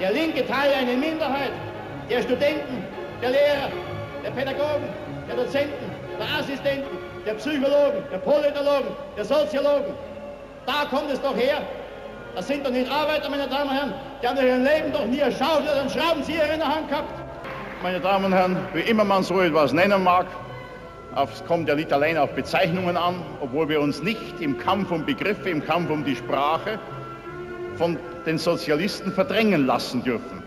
Der linke Teil eine Minderheit der Studenten, der Lehrer, der Pädagogen, der Dozenten, der Assistenten, der Psychologen, der Politologen, der Soziologen. Da kommt es doch her. Das sind doch nicht Arbeiter, meine Damen und Herren. Die haben doch ihr Leben doch nie eine Schaufel oder einen Schraubenzieher in der Hand gehabt. Meine Damen und Herren, wie immer man so etwas nennen mag, es kommt ja nicht allein auf Bezeichnungen an, obwohl wir uns nicht im Kampf um Begriffe, im Kampf um die Sprache von den Sozialisten verdrängen lassen dürfen.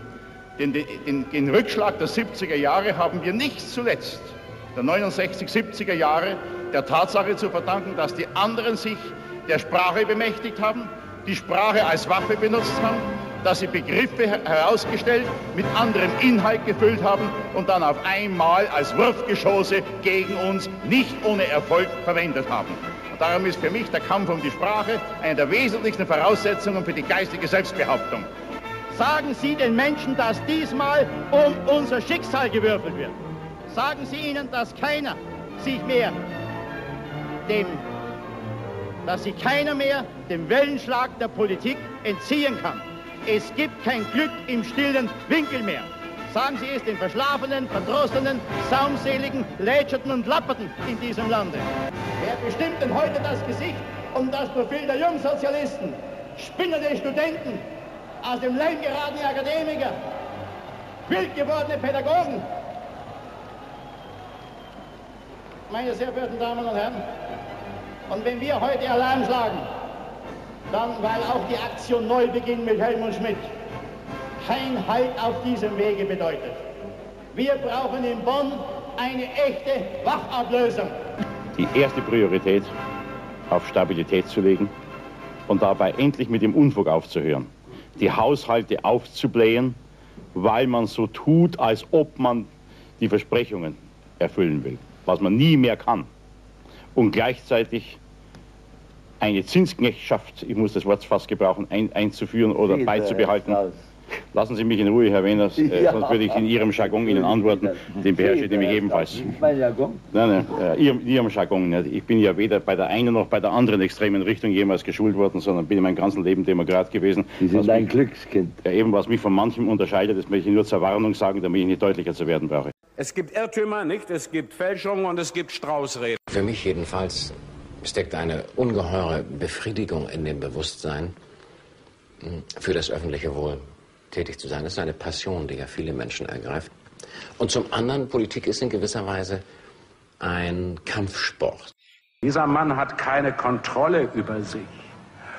Den, den, den Rückschlag der 70er Jahre haben wir nicht zuletzt, der 69, 70er Jahre, der Tatsache zu verdanken, dass die anderen sich der Sprache bemächtigt haben, die Sprache als Waffe benutzt haben, dass sie Begriffe herausgestellt, mit anderem Inhalt gefüllt haben und dann auf einmal als Wurfgeschosse gegen uns nicht ohne Erfolg verwendet haben. Und darum ist für mich der Kampf um die Sprache eine der wesentlichsten Voraussetzungen für die geistige Selbstbehauptung. Sagen Sie den Menschen, dass diesmal um unser Schicksal gewürfelt wird. Sagen Sie ihnen, dass keiner sich mehr dem, dass sich keiner mehr dem Wellenschlag der Politik entziehen kann. Es gibt kein Glück im stillen Winkel mehr. Sagen Sie es den verschlafenen, verdrossenen, saumseligen, lätscherten und lapperten in diesem Lande. Wer bestimmt denn heute das Gesicht und das Profil der Jungsozialisten? Spinnende Studenten, aus dem Leim geratene Akademiker, wild gewordene Pädagogen. Meine sehr verehrten Damen und Herren, und wenn wir heute Alarm schlagen, dann weil auch die Aktion Neubeginn mit Helmut Schmidt kein Halt auf diesem Wege bedeutet. Wir brauchen in Bonn eine echte Wachablösung. Die erste Priorität auf Stabilität zu legen und dabei endlich mit dem Unfug aufzuhören. Die Haushalte aufzublähen, weil man so tut, als ob man die Versprechungen erfüllen will, was man nie mehr kann. Und gleichzeitig eine Zinsknechtschaft, ich muss das Wort fast gebrauchen, ein, einzuführen oder Viel beizubehalten. Lassen Sie mich in Ruhe, Herr Wehners, äh, ja. sonst würde ich in Ihrem Jargon Ihnen antworten. Den beherrsche ich nämlich ebenfalls. Mein Jargon? Nein, nein, äh, in Ihrem Jargon. Nicht. Ich bin ja weder bei der einen noch bei der anderen extremen Richtung jemals geschult worden, sondern bin in meinem ganzen Leben Demokrat gewesen. Sie sind ein mich, Glückskind. Ja, eben, was mich von manchem unterscheidet, das möchte ich nur zur Warnung sagen, damit ich nicht deutlicher zu werden brauche. Es gibt Irrtümer, nicht? Es gibt Fälschungen und es gibt Straußreden. Für mich jedenfalls steckt eine ungeheure Befriedigung in dem Bewusstsein, für das öffentliche Wohl tätig zu sein. Das ist eine Passion, die ja viele Menschen ergreift. Und zum anderen, Politik ist in gewisser Weise ein Kampfsport. Dieser Mann hat keine Kontrolle über sich.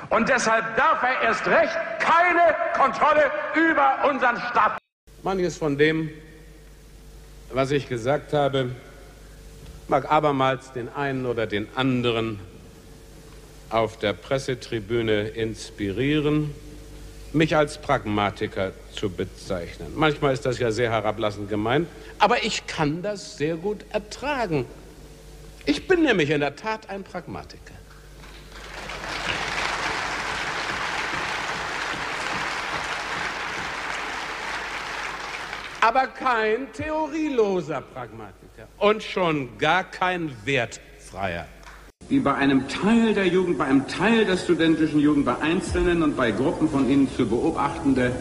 Und deshalb darf er erst recht keine Kontrolle über unseren Staat. Manches von dem, was ich gesagt habe, mag abermals den einen oder den anderen auf der Pressetribüne inspirieren, mich als Pragmatiker zu bezeichnen. Manchmal ist das ja sehr herablassend gemeint, aber ich kann das sehr gut ertragen. Ich bin nämlich in der Tat ein Pragmatiker. aber kein theorieloser Pragmatiker und schon gar kein wertfreier. Wie bei einem Teil der Jugend, bei einem Teil der studentischen Jugend, bei Einzelnen und bei Gruppen von ihnen zu beobachtende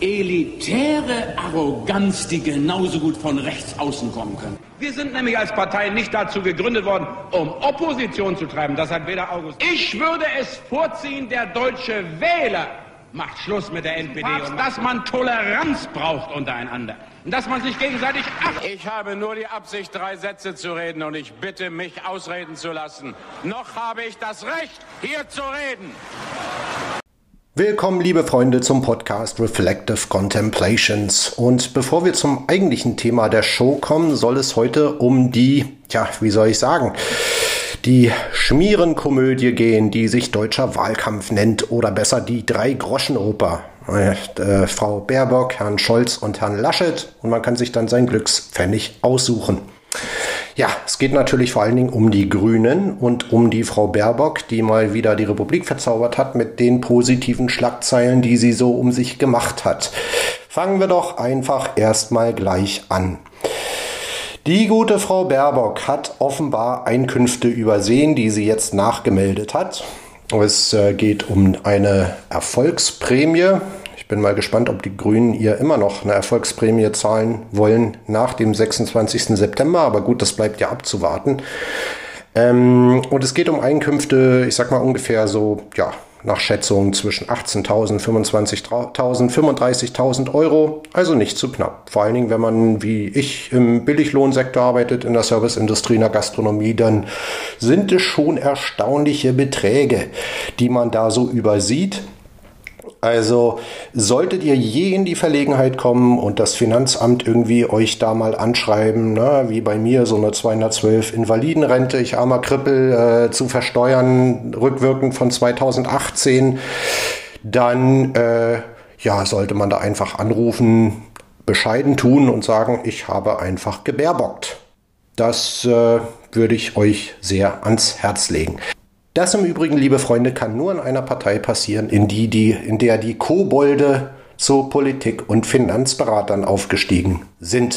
elitäre Arroganz, die genauso gut von rechts außen kommen kann. Wir sind nämlich als Partei nicht dazu gegründet worden, um Opposition zu treiben. Das hat weder August. Ich würde es vorziehen, der deutsche Wähler macht Schluss mit der NPD und dass man Toleranz braucht untereinander dass man sich gegenseitig ach Ich habe nur die Absicht, drei Sätze zu reden und ich bitte mich ausreden zu lassen. Noch habe ich das Recht, hier zu reden. Willkommen, liebe Freunde, zum Podcast Reflective Contemplations. Und bevor wir zum eigentlichen Thema der Show kommen, soll es heute um die, ja, wie soll ich sagen, die Schmierenkomödie gehen, die sich deutscher Wahlkampf nennt oder besser die Drei-Groschen-Oper. Äh, Frau Baerbock, Herrn Scholz und Herrn Laschet und man kann sich dann sein Glückspfennig aussuchen. Ja, es geht natürlich vor allen Dingen um die Grünen und um die Frau Baerbock, die mal wieder die Republik verzaubert hat mit den positiven Schlagzeilen, die sie so um sich gemacht hat. Fangen wir doch einfach erstmal gleich an. Die gute Frau Baerbock hat offenbar Einkünfte übersehen, die sie jetzt nachgemeldet hat. Es äh, geht um eine Erfolgsprämie. Ich bin mal gespannt, ob die Grünen ihr immer noch eine Erfolgsprämie zahlen wollen nach dem 26. September. Aber gut, das bleibt ja abzuwarten. Ähm, und es geht um Einkünfte, ich sag mal ungefähr so, ja, nach Schätzungen zwischen 18.000, 25.000, 35.000 Euro. Also nicht zu knapp. Vor allen Dingen, wenn man wie ich im Billiglohnsektor arbeitet, in der Serviceindustrie, in der Gastronomie, dann sind es schon erstaunliche Beträge, die man da so übersieht. Also solltet ihr je in die Verlegenheit kommen und das Finanzamt irgendwie euch da mal anschreiben, ne, wie bei mir so eine 212 Invalidenrente, ich armer Krippel, äh, zu versteuern, rückwirkend von 2018, dann äh, ja, sollte man da einfach anrufen, bescheiden tun und sagen, ich habe einfach gebärbockt. Das äh, würde ich euch sehr ans Herz legen. Das im Übrigen, liebe Freunde, kann nur in einer Partei passieren, in, die, die, in der die Kobolde zu Politik- und Finanzberatern aufgestiegen sind.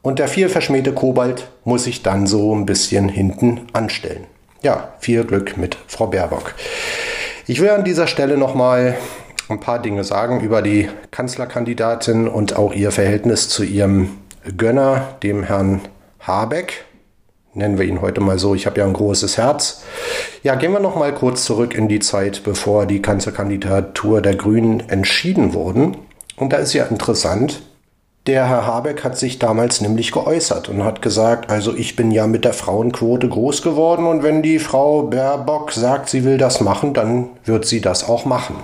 Und der viel verschmähte Kobold muss sich dann so ein bisschen hinten anstellen. Ja, viel Glück mit Frau Baerbock. Ich will an dieser Stelle nochmal ein paar Dinge sagen über die Kanzlerkandidatin und auch ihr Verhältnis zu ihrem Gönner, dem Herrn Habeck nennen wir ihn heute mal so. Ich habe ja ein großes Herz. Ja, gehen wir noch mal kurz zurück in die Zeit, bevor die Kanzlerkandidatur der Grünen entschieden wurden. Und da ist ja interessant, der Herr Habeck hat sich damals nämlich geäußert und hat gesagt, also ich bin ja mit der Frauenquote groß geworden und wenn die Frau Baerbock sagt, sie will das machen, dann wird sie das auch machen.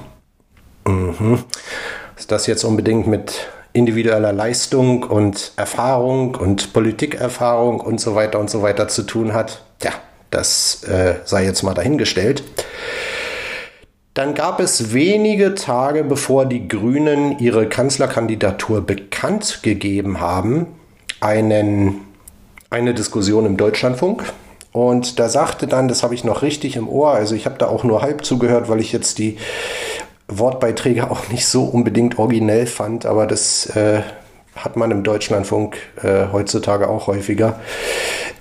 Mhm. Ist das jetzt unbedingt mit individueller Leistung und Erfahrung und Politikerfahrung und so weiter und so weiter zu tun hat, ja, das äh, sei jetzt mal dahingestellt. Dann gab es wenige Tage, bevor die Grünen ihre Kanzlerkandidatur bekannt gegeben haben, einen, eine Diskussion im Deutschlandfunk. Und da sagte dann, das habe ich noch richtig im Ohr, also ich habe da auch nur halb zugehört, weil ich jetzt die Wortbeiträge auch nicht so unbedingt originell fand, aber das äh, hat man im Deutschlandfunk äh, heutzutage auch häufiger.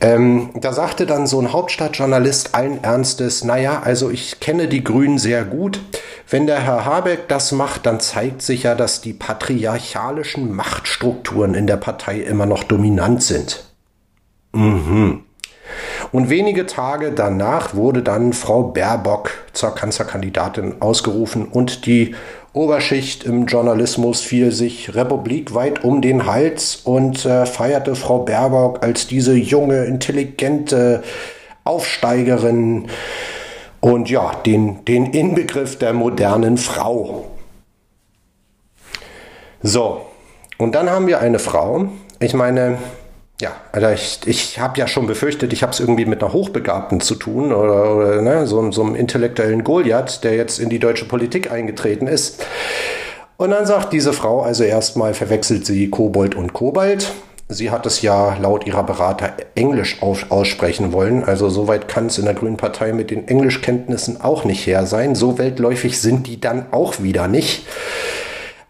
Ähm, da sagte dann so ein Hauptstadtjournalist allen Ernstes, naja, also ich kenne die Grünen sehr gut. Wenn der Herr Habeck das macht, dann zeigt sich ja, dass die patriarchalischen Machtstrukturen in der Partei immer noch dominant sind. Mhm. Und wenige Tage danach wurde dann Frau Baerbock zur Kanzlerkandidatin ausgerufen und die Oberschicht im Journalismus fiel sich republikweit um den Hals und äh, feierte Frau Baerbock als diese junge, intelligente Aufsteigerin und ja, den, den Inbegriff der modernen Frau. So, und dann haben wir eine Frau, ich meine, ja, also ich, ich habe ja schon befürchtet, ich habe es irgendwie mit einer Hochbegabten zu tun oder, oder ne, so, so einem intellektuellen Goliath, der jetzt in die deutsche Politik eingetreten ist. Und dann sagt diese Frau also erstmal, verwechselt sie Kobold und Kobalt. Sie hat es ja laut ihrer Berater Englisch aussprechen wollen. Also soweit kann es in der Grünen Partei mit den Englischkenntnissen auch nicht her sein. So weltläufig sind die dann auch wieder nicht.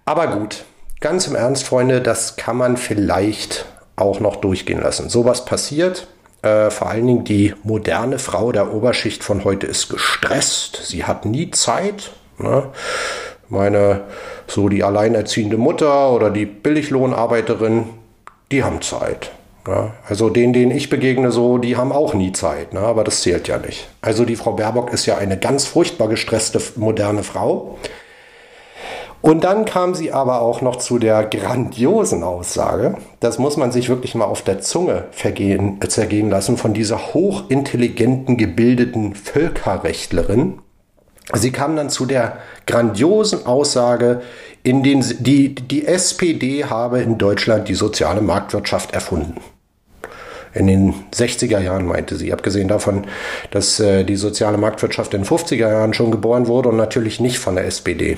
Aber gut, ganz im Ernst, Freunde, das kann man vielleicht auch noch durchgehen lassen. Sowas passiert. Äh, vor allen Dingen die moderne Frau der Oberschicht von heute ist gestresst. Sie hat nie Zeit. Ne? Meine, so die alleinerziehende Mutter oder die Billiglohnarbeiterin, die haben Zeit. Ne? Also denen, denen ich begegne, so, die haben auch nie Zeit. Ne? Aber das zählt ja nicht. Also die Frau Baerbock ist ja eine ganz furchtbar gestresste moderne Frau. Und dann kam sie aber auch noch zu der grandiosen Aussage, das muss man sich wirklich mal auf der Zunge vergehen, äh, zergehen lassen, von dieser hochintelligenten, gebildeten Völkerrechtlerin. Sie kam dann zu der grandiosen Aussage, in den die, die SPD habe in Deutschland die soziale Marktwirtschaft erfunden in den 60er Jahren, meinte sie. Abgesehen davon, dass äh, die soziale Marktwirtschaft in den 50er Jahren schon geboren wurde und natürlich nicht von der SPD.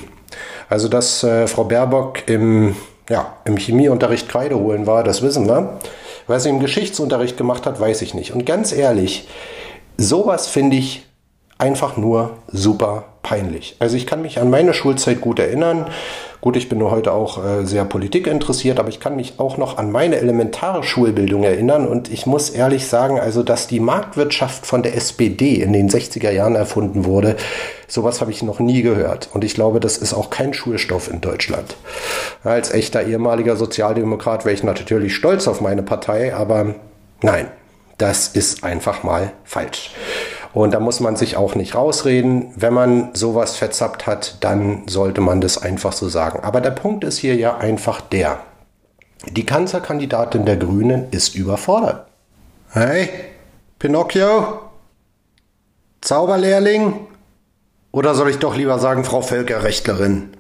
Also, dass äh, Frau Baerbock im, ja, im Chemieunterricht Kreide holen war, das wissen wir. Was sie im Geschichtsunterricht gemacht hat, weiß ich nicht. Und ganz ehrlich, sowas finde ich einfach nur super peinlich. Also ich kann mich an meine Schulzeit gut erinnern. Gut, ich bin nur heute auch äh, sehr Politik interessiert, aber ich kann mich auch noch an meine elementare Schulbildung erinnern und ich muss ehrlich sagen, also dass die Marktwirtschaft von der SPD in den 60er Jahren erfunden wurde, sowas habe ich noch nie gehört. Und ich glaube, das ist auch kein Schulstoff in Deutschland. Als echter ehemaliger Sozialdemokrat wäre ich natürlich stolz auf meine Partei, aber nein, das ist einfach mal falsch. Und da muss man sich auch nicht rausreden. Wenn man sowas verzappt hat, dann sollte man das einfach so sagen. Aber der Punkt ist hier ja einfach der. Die Kanzlerkandidatin der Grünen ist überfordert. Hey, Pinocchio? Zauberlehrling? Oder soll ich doch lieber sagen, Frau Völkerrechtlerin?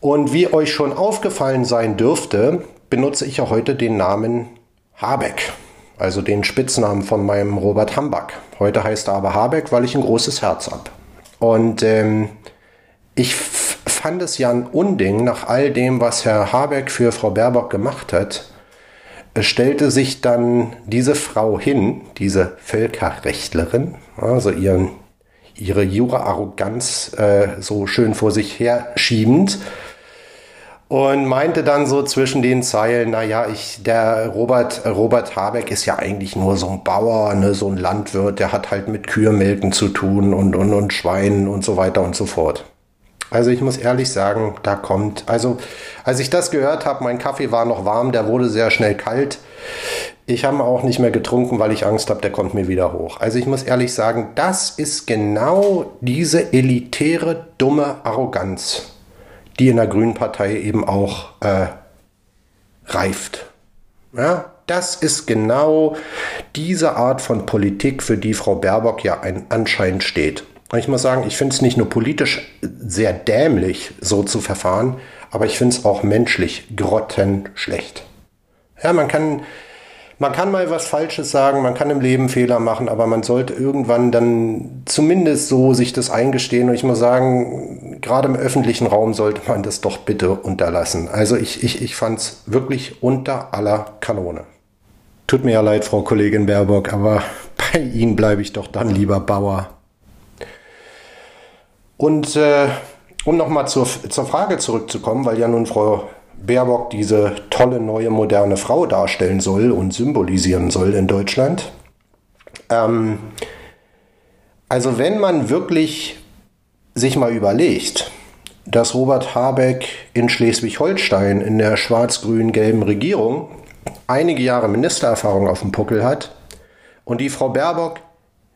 Und wie euch schon aufgefallen sein dürfte, benutze ich ja heute den Namen Habeck also den Spitznamen von meinem Robert Hamback. Heute heißt er aber Habeck, weil ich ein großes Herz habe. Und ähm, ich fand es ja ein Unding, nach all dem, was Herr Habeck für Frau Baerbock gemacht hat, stellte sich dann diese Frau hin, diese Völkerrechtlerin, also ihren, ihre Jura-Arroganz äh, so schön vor sich her schiebend, und meinte dann so zwischen den Zeilen, naja, ich, der Robert, Robert Habeck ist ja eigentlich nur so ein Bauer, ne, so ein Landwirt, der hat halt mit Kühemelken zu tun und, und, und Schweinen und so weiter und so fort. Also ich muss ehrlich sagen, da kommt, also als ich das gehört habe, mein Kaffee war noch warm, der wurde sehr schnell kalt. Ich habe auch nicht mehr getrunken, weil ich Angst habe, der kommt mir wieder hoch. Also ich muss ehrlich sagen, das ist genau diese elitäre, dumme Arroganz die in der Grünen Partei eben auch äh, reift. Ja, das ist genau diese Art von Politik, für die Frau Baerbock ja ein, anscheinend steht. Und ich muss sagen, ich finde es nicht nur politisch sehr dämlich, so zu verfahren, aber ich finde es auch menschlich grottenschlecht. Ja, man kann man kann mal was Falsches sagen, man kann im Leben Fehler machen, aber man sollte irgendwann dann zumindest so sich das eingestehen. Und ich muss sagen, gerade im öffentlichen Raum sollte man das doch bitte unterlassen. Also ich, ich, ich fand es wirklich unter aller Kanone. Tut mir ja leid, Frau Kollegin Baerbock, aber bei Ihnen bleibe ich doch dann lieber Bauer. Und äh, um nochmal zur, zur Frage zurückzukommen, weil ja nun Frau Baerbock diese tolle neue moderne Frau darstellen soll und symbolisieren soll in Deutschland. Ähm, also wenn man wirklich sich mal überlegt, dass Robert Habeck in Schleswig-Holstein in der schwarz-grün-gelben Regierung einige Jahre Ministererfahrung auf dem Puckel hat und die Frau Baerbock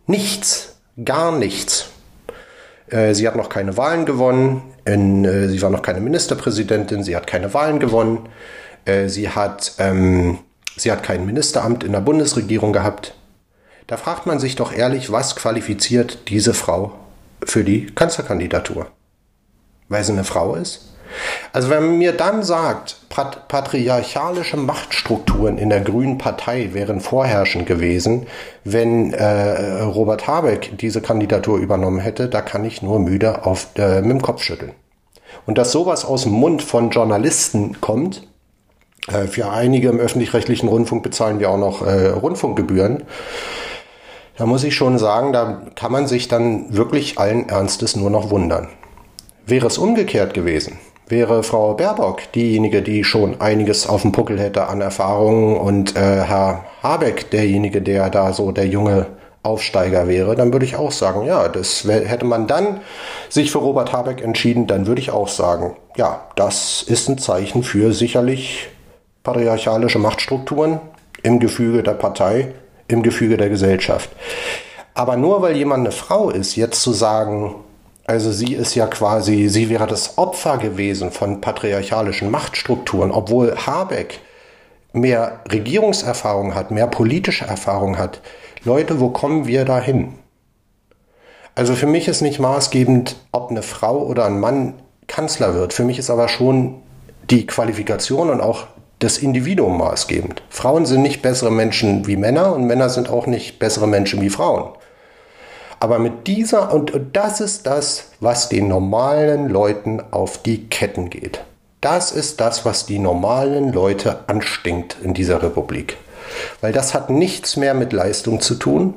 nichts, gar nichts äh, sie hat noch keine Wahlen gewonnen. In, äh, sie war noch keine Ministerpräsidentin. Sie hat keine Wahlen gewonnen. Äh, sie, hat, ähm, sie hat kein Ministeramt in der Bundesregierung gehabt. Da fragt man sich doch ehrlich, was qualifiziert diese Frau für die Kanzlerkandidatur? Weil sie eine Frau ist? Also wenn man mir dann sagt, patriarchalische Machtstrukturen in der Grünen Partei wären vorherrschend gewesen, wenn äh, Robert Habeck diese Kandidatur übernommen hätte, da kann ich nur müde auf, äh, mit dem Kopf schütteln. Und dass sowas aus dem Mund von Journalisten kommt, äh, für einige im öffentlich-rechtlichen Rundfunk bezahlen wir auch noch äh, Rundfunkgebühren, da muss ich schon sagen, da kann man sich dann wirklich allen Ernstes nur noch wundern. Wäre es umgekehrt gewesen, wäre Frau Baerbock diejenige, die schon einiges auf dem Puckel hätte an Erfahrungen und äh, Herr Habeck derjenige, der da so der junge Aufsteiger wäre, dann würde ich auch sagen, ja, das hätte man dann sich für Robert Habeck entschieden, dann würde ich auch sagen, ja, das ist ein Zeichen für sicherlich patriarchalische Machtstrukturen im Gefüge der Partei, im Gefüge der Gesellschaft. Aber nur weil jemand eine Frau ist, jetzt zu sagen, also sie ist ja quasi, sie wäre das Opfer gewesen von patriarchalischen Machtstrukturen, obwohl Habeck mehr Regierungserfahrung hat, mehr politische Erfahrung hat. Leute, wo kommen wir da hin? Also für mich ist nicht maßgebend, ob eine Frau oder ein Mann Kanzler wird. Für mich ist aber schon die Qualifikation und auch das Individuum maßgebend. Frauen sind nicht bessere Menschen wie Männer und Männer sind auch nicht bessere Menschen wie Frauen. Aber mit dieser, und, das ist das, was den normalen Leuten auf die Ketten geht. Das ist das, was die normalen Leute anstinkt in dieser Republik. Weil das hat nichts mehr mit Leistung zu tun.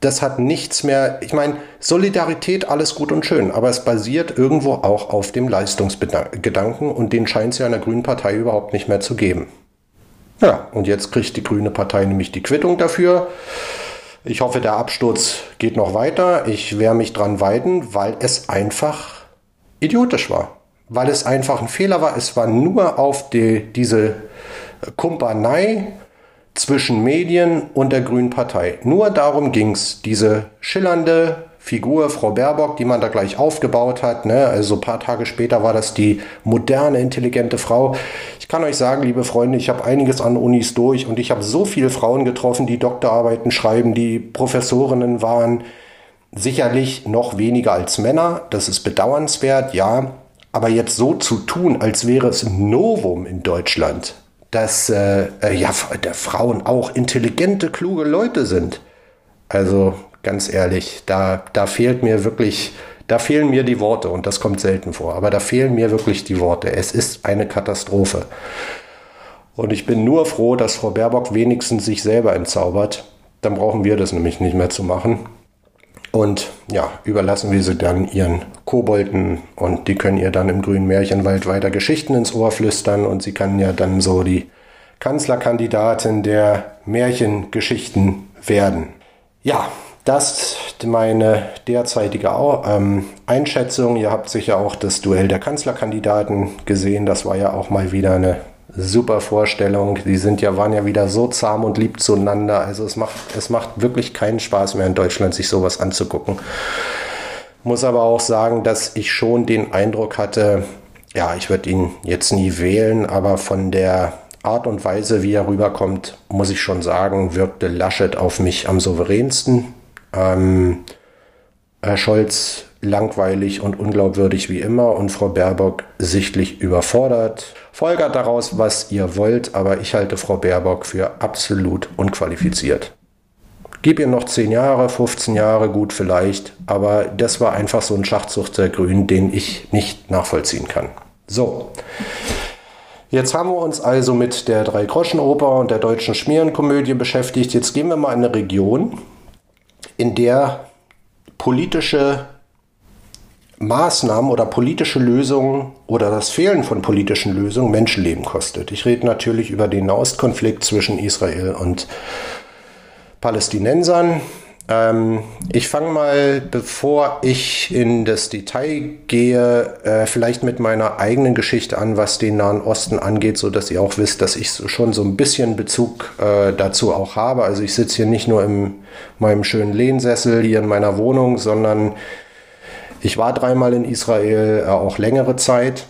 Das hat nichts mehr, ich meine, Solidarität, alles gut und schön, aber es basiert irgendwo auch auf dem Leistungsgedanken und den scheint es ja in der Grünen Partei überhaupt nicht mehr zu geben. Ja, und jetzt kriegt die Grüne Partei nämlich die Quittung dafür. Ich hoffe, der Absturz geht noch weiter. Ich werde mich dran weiden, weil es einfach idiotisch war. Weil es einfach ein Fehler war. Es war nur auf die, diese Kumpanei zwischen Medien und der Grünen Partei. Nur darum ging es, diese schillernde Figur, Frau Baerbock, die man da gleich aufgebaut hat. Ne? Also ein paar Tage später war das die moderne, intelligente Frau. Ich kann euch sagen, liebe Freunde, ich habe einiges an Unis durch und ich habe so viele Frauen getroffen, die Doktorarbeiten schreiben, die Professorinnen waren. Sicherlich noch weniger als Männer, das ist bedauernswert, ja. Aber jetzt so zu tun, als wäre es ein Novum in Deutschland, dass äh, äh, ja, der Frauen auch intelligente, kluge Leute sind. Also ganz ehrlich, da, da fehlt mir wirklich, da fehlen mir die Worte und das kommt selten vor, aber da fehlen mir wirklich die Worte. Es ist eine Katastrophe. Und ich bin nur froh, dass Frau Baerbock wenigstens sich selber entzaubert. Dann brauchen wir das nämlich nicht mehr zu machen. Und ja, überlassen wir sie dann ihren Kobolden und die können ihr dann im grünen Märchenwald weiter Geschichten ins Ohr flüstern und sie kann ja dann so die Kanzlerkandidatin der Märchengeschichten werden. Ja, das ist meine derzeitige ähm, Einschätzung. Ihr habt sicher auch das Duell der Kanzlerkandidaten gesehen. Das war ja auch mal wieder eine super Vorstellung. Die sind ja, waren ja wieder so zahm und lieb zueinander. Also es macht, es macht wirklich keinen Spaß mehr in Deutschland, sich sowas anzugucken. Muss aber auch sagen, dass ich schon den Eindruck hatte, ja, ich würde ihn jetzt nie wählen, aber von der Art und Weise, wie er rüberkommt, muss ich schon sagen, wirkte Laschet auf mich am souveränsten. Ähm, Herr Scholz langweilig und unglaubwürdig wie immer und Frau Baerbock sichtlich überfordert. Folgert daraus, was ihr wollt, aber ich halte Frau Baerbock für absolut unqualifiziert. Gib ihr noch 10 Jahre, 15 Jahre, gut vielleicht, aber das war einfach so ein Schachzug der Grünen, den ich nicht nachvollziehen kann. So. Jetzt haben wir uns also mit der Drei-Groschen-Oper und der deutschen Schmierenkomödie beschäftigt. Jetzt gehen wir mal in eine Region, in der politische Maßnahmen oder politische Lösungen oder das Fehlen von politischen Lösungen Menschenleben kostet. Ich rede natürlich über den Nahostkonflikt zwischen Israel und Palästinensern. Ähm, ich fange mal, bevor ich in das Detail gehe, äh, vielleicht mit meiner eigenen Geschichte an, was den Nahen Osten angeht, so dass ihr auch wisst, dass ich schon so ein bisschen Bezug äh, dazu auch habe. Also ich sitze hier nicht nur in meinem schönen Lehnsessel hier in meiner Wohnung, sondern ich war dreimal in Israel, äh, auch längere Zeit.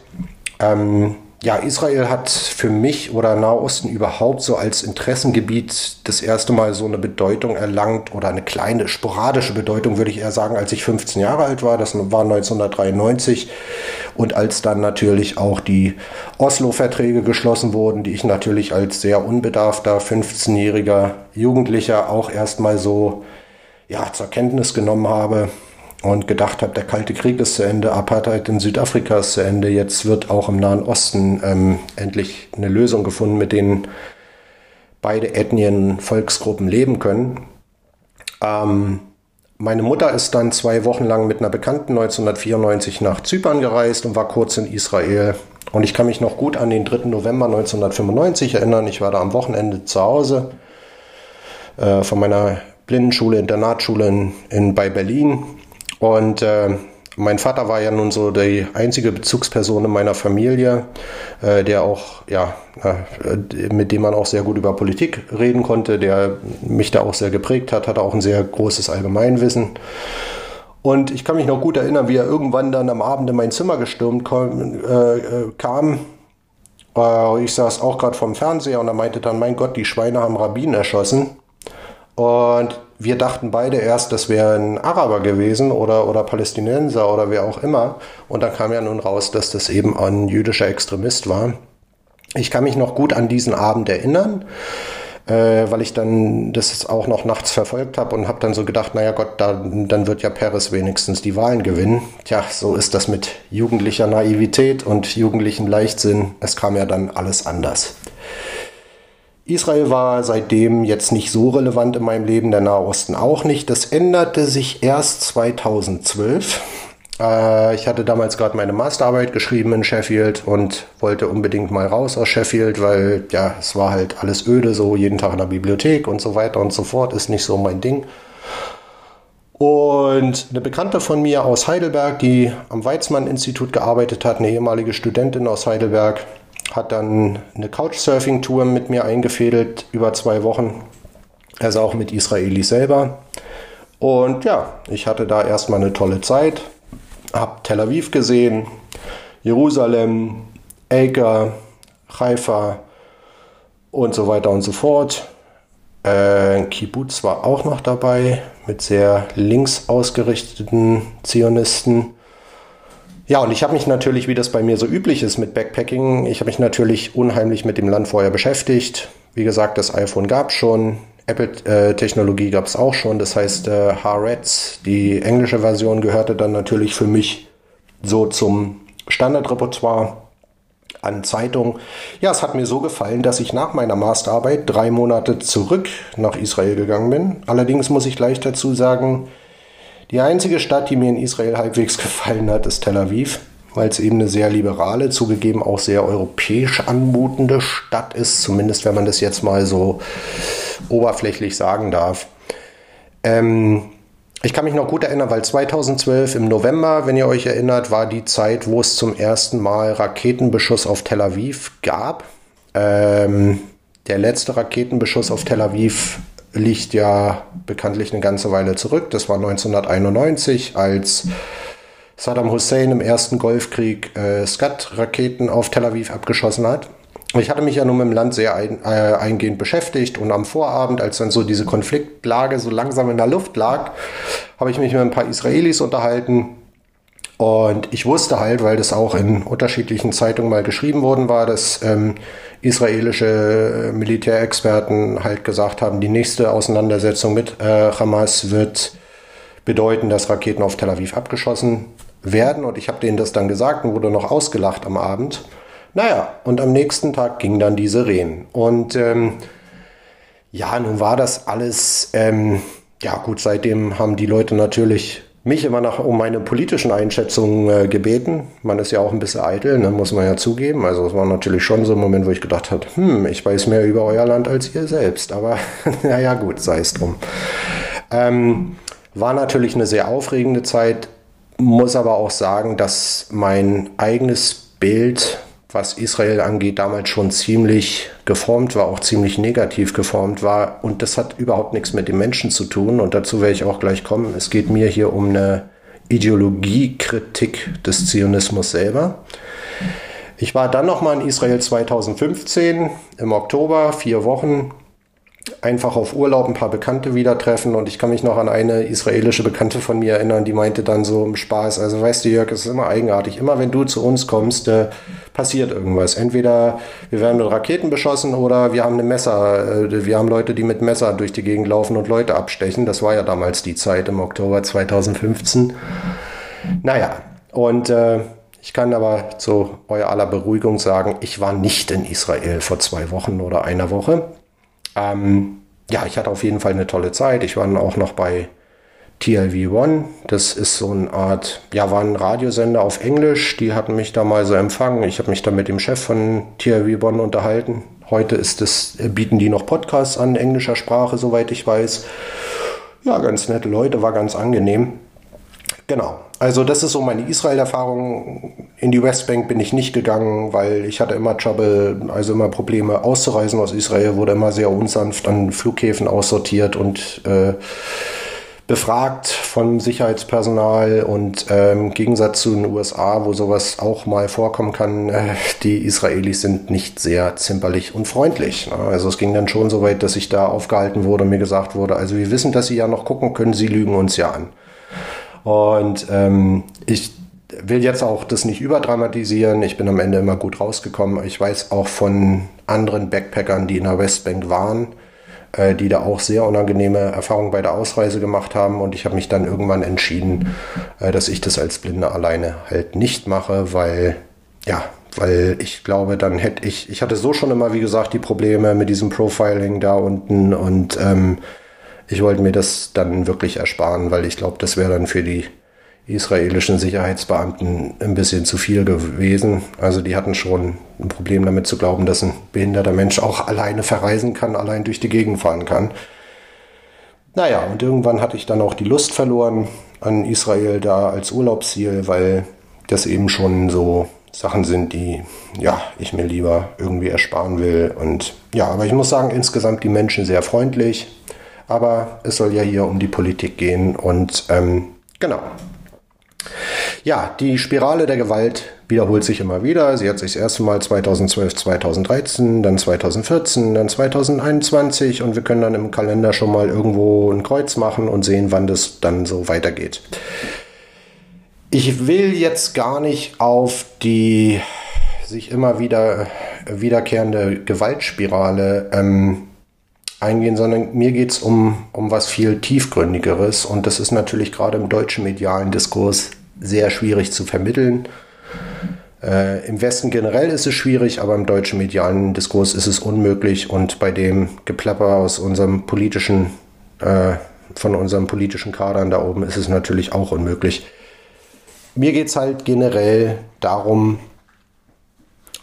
Ähm, ja, Israel hat für mich oder Nahosten überhaupt so als Interessengebiet das erste Mal so eine Bedeutung erlangt oder eine kleine sporadische Bedeutung, würde ich eher sagen, als ich 15 Jahre alt war. Das war 1993 und als dann natürlich auch die Oslo-Verträge geschlossen wurden, die ich natürlich als sehr unbedarfter 15-jähriger Jugendlicher auch erstmal so ja, zur Kenntnis genommen habe und gedacht habe, der Kalte Krieg ist zu Ende, Apartheid in Südafrika ist zu Ende, jetzt wird auch im Nahen Osten ähm, endlich eine Lösung gefunden, mit denen beide Ethnien, Volksgruppen leben können. Ähm, meine Mutter ist dann zwei Wochen lang mit einer Bekannten 1994 nach Zypern gereist und war kurz in Israel. Und ich kann mich noch gut an den 3. November 1995 erinnern. Ich war da am Wochenende zu Hause äh, von meiner Blindenschule, Internatsschule in, in, bei Berlin und äh, mein Vater war ja nun so die einzige Bezugsperson in meiner Familie, äh, der auch, ja, äh, mit dem man auch sehr gut über Politik reden konnte, der mich da auch sehr geprägt hat, hatte auch ein sehr großes Allgemeinwissen. Und ich kann mich noch gut erinnern, wie er irgendwann dann am Abend in mein Zimmer gestürmt kam. Äh, äh kam. Äh, ich saß auch gerade vom Fernseher und er meinte dann, mein Gott, die Schweine haben Rabbin erschossen. Und wir dachten beide erst, das wäre ein Araber gewesen oder, oder Palästinenser oder wer auch immer. Und dann kam ja nun raus, dass das eben ein jüdischer Extremist war. Ich kann mich noch gut an diesen Abend erinnern, äh, weil ich dann das auch noch nachts verfolgt habe und habe dann so gedacht, naja Gott, da, dann wird ja Peres wenigstens die Wahlen gewinnen. Tja, so ist das mit jugendlicher Naivität und jugendlichem Leichtsinn. Es kam ja dann alles anders. Israel war seitdem jetzt nicht so relevant in meinem Leben, der Nahe Osten auch nicht. Das änderte sich erst 2012. Äh, ich hatte damals gerade meine Masterarbeit geschrieben in Sheffield und wollte unbedingt mal raus aus Sheffield, weil ja, es war halt alles öde, so jeden Tag in der Bibliothek und so weiter und so fort, ist nicht so mein Ding. Und eine Bekannte von mir aus Heidelberg, die am Weizmann-Institut gearbeitet hat, eine ehemalige Studentin aus Heidelberg, hat dann eine Couchsurfing-Tour mit mir eingefädelt über zwei Wochen. Also auch mit Israelis selber. Und ja, ich hatte da erstmal eine tolle Zeit. Hab Tel Aviv gesehen, Jerusalem, Elka, Haifa und so weiter und so fort. Äh, Kibbutz war auch noch dabei mit sehr links ausgerichteten Zionisten. Ja, und ich habe mich natürlich, wie das bei mir so üblich ist mit Backpacking, ich habe mich natürlich unheimlich mit dem Land vorher beschäftigt. Wie gesagt, das iPhone gab schon, Apple-Technologie gab es auch schon. Das heißt, äh, Haaretz, die englische Version, gehörte dann natürlich für mich so zum Standardrepertoire an Zeitungen. Ja, es hat mir so gefallen, dass ich nach meiner Masterarbeit drei Monate zurück nach Israel gegangen bin. Allerdings muss ich gleich dazu sagen, die einzige Stadt, die mir in Israel halbwegs gefallen hat, ist Tel Aviv, weil es eben eine sehr liberale, zugegeben auch sehr europäisch anmutende Stadt ist, zumindest wenn man das jetzt mal so oberflächlich sagen darf. Ähm, ich kann mich noch gut erinnern, weil 2012 im November, wenn ihr euch erinnert, war die Zeit, wo es zum ersten Mal Raketenbeschuss auf Tel Aviv gab. Ähm, der letzte Raketenbeschuss auf Tel Aviv liegt ja bekanntlich eine ganze Weile zurück. Das war 1991, als Saddam Hussein im ersten Golfkrieg äh, Scud-Raketen auf Tel Aviv abgeschossen hat. Ich hatte mich ja nun mit dem Land sehr ein, äh, eingehend beschäftigt und am Vorabend, als dann so diese Konfliktlage so langsam in der Luft lag, habe ich mich mit ein paar Israelis unterhalten. Und ich wusste halt, weil das auch in unterschiedlichen Zeitungen mal geschrieben worden war, dass ähm, israelische Militärexperten halt gesagt haben, die nächste Auseinandersetzung mit äh, Hamas wird bedeuten, dass Raketen auf Tel Aviv abgeschossen werden. Und ich habe denen das dann gesagt und wurde noch ausgelacht am Abend. Naja, und am nächsten Tag ging dann diese Rehen. Und ähm, ja, nun war das alles, ähm, ja gut, seitdem haben die Leute natürlich mich immer nach, um meine politischen Einschätzungen äh, gebeten. Man ist ja auch ein bisschen eitel, ne, muss man ja zugeben. Also es war natürlich schon so ein Moment, wo ich gedacht habe, hm, ich weiß mehr über euer Land als ihr selbst. Aber naja gut, sei es drum. Ähm, war natürlich eine sehr aufregende Zeit, muss aber auch sagen, dass mein eigenes Bild was Israel angeht, damals schon ziemlich geformt war, auch ziemlich negativ geformt war. Und das hat überhaupt nichts mit den Menschen zu tun. Und dazu werde ich auch gleich kommen. Es geht mir hier um eine Ideologiekritik des Zionismus selber. Ich war dann nochmal in Israel 2015 im Oktober, vier Wochen, einfach auf Urlaub ein paar Bekannte wieder treffen und ich kann mich noch an eine israelische Bekannte von mir erinnern, die meinte dann so im Spaß, also weißt du Jörg, es ist immer eigenartig, immer wenn du zu uns kommst, äh, passiert irgendwas. Entweder wir werden mit Raketen beschossen oder wir haben eine Messer, äh, wir haben Leute, die mit Messer durch die Gegend laufen und Leute abstechen. Das war ja damals die Zeit im Oktober 2015. Naja, und äh, ich kann aber zu eurer aller Beruhigung sagen, ich war nicht in Israel vor zwei Wochen oder einer Woche. Ähm, ja, ich hatte auf jeden Fall eine tolle Zeit. Ich war dann auch noch bei TLV One. Das ist so eine Art, ja, war ein Radiosender auf Englisch. Die hatten mich da mal so empfangen. Ich habe mich da mit dem Chef von TLV One unterhalten. Heute ist es, bieten die noch Podcasts an, englischer Sprache, soweit ich weiß. Ja, ganz nette Leute, war ganz angenehm. Genau. Also das ist so meine Israel-Erfahrung. In die Westbank bin ich nicht gegangen, weil ich hatte immer Trouble, also immer Probleme auszureisen aus Israel, wurde immer sehr unsanft an Flughäfen aussortiert und äh, befragt von Sicherheitspersonal und äh, im Gegensatz zu den USA, wo sowas auch mal vorkommen kann, äh, die Israelis sind nicht sehr zimperlich und freundlich. Ne? Also es ging dann schon so weit, dass ich da aufgehalten wurde und mir gesagt wurde, also wir wissen, dass Sie ja noch gucken können, Sie lügen uns ja an. Und ähm, ich will jetzt auch das nicht überdramatisieren. Ich bin am Ende immer gut rausgekommen. Ich weiß auch von anderen Backpackern, die in der Westbank waren, äh, die da auch sehr unangenehme Erfahrungen bei der Ausreise gemacht haben. Und ich habe mich dann irgendwann entschieden, äh, dass ich das als Blinde alleine halt nicht mache, weil ja, Weil ich glaube, dann hätte ich, ich hatte so schon immer, wie gesagt, die Probleme mit diesem Profiling da unten und ähm, ich wollte mir das dann wirklich ersparen, weil ich glaube, das wäre dann für die israelischen Sicherheitsbeamten ein bisschen zu viel gewesen. Also die hatten schon ein Problem damit zu glauben, dass ein behinderter Mensch auch alleine verreisen kann, allein durch die Gegend fahren kann. Naja, und irgendwann hatte ich dann auch die Lust verloren an Israel da als Urlaubsziel, weil das eben schon so Sachen sind, die ja, ich mir lieber irgendwie ersparen will. Und ja, aber ich muss sagen, insgesamt die Menschen sehr freundlich. Aber es soll ja hier um die Politik gehen und ähm, genau, ja, die Spirale der Gewalt wiederholt sich immer wieder. Sie hat sich das erste Mal 2012, 2013, dann 2014, dann 2021 und wir können dann im Kalender schon mal irgendwo ein Kreuz machen und sehen, wann das dann so weitergeht. Ich will jetzt gar nicht auf die sich immer wieder wiederkehrende Gewaltspirale ähm, eingehen, sondern mir geht es um, um was viel tiefgründigeres und das ist natürlich gerade im deutschen medialen Diskurs sehr schwierig zu vermitteln. Äh, Im Westen generell ist es schwierig, aber im deutschen medialen Diskurs ist es unmöglich und bei dem Geplapper aus unserem politischen, äh, von unserem politischen Kadern da oben ist es natürlich auch unmöglich. Mir geht es halt generell darum,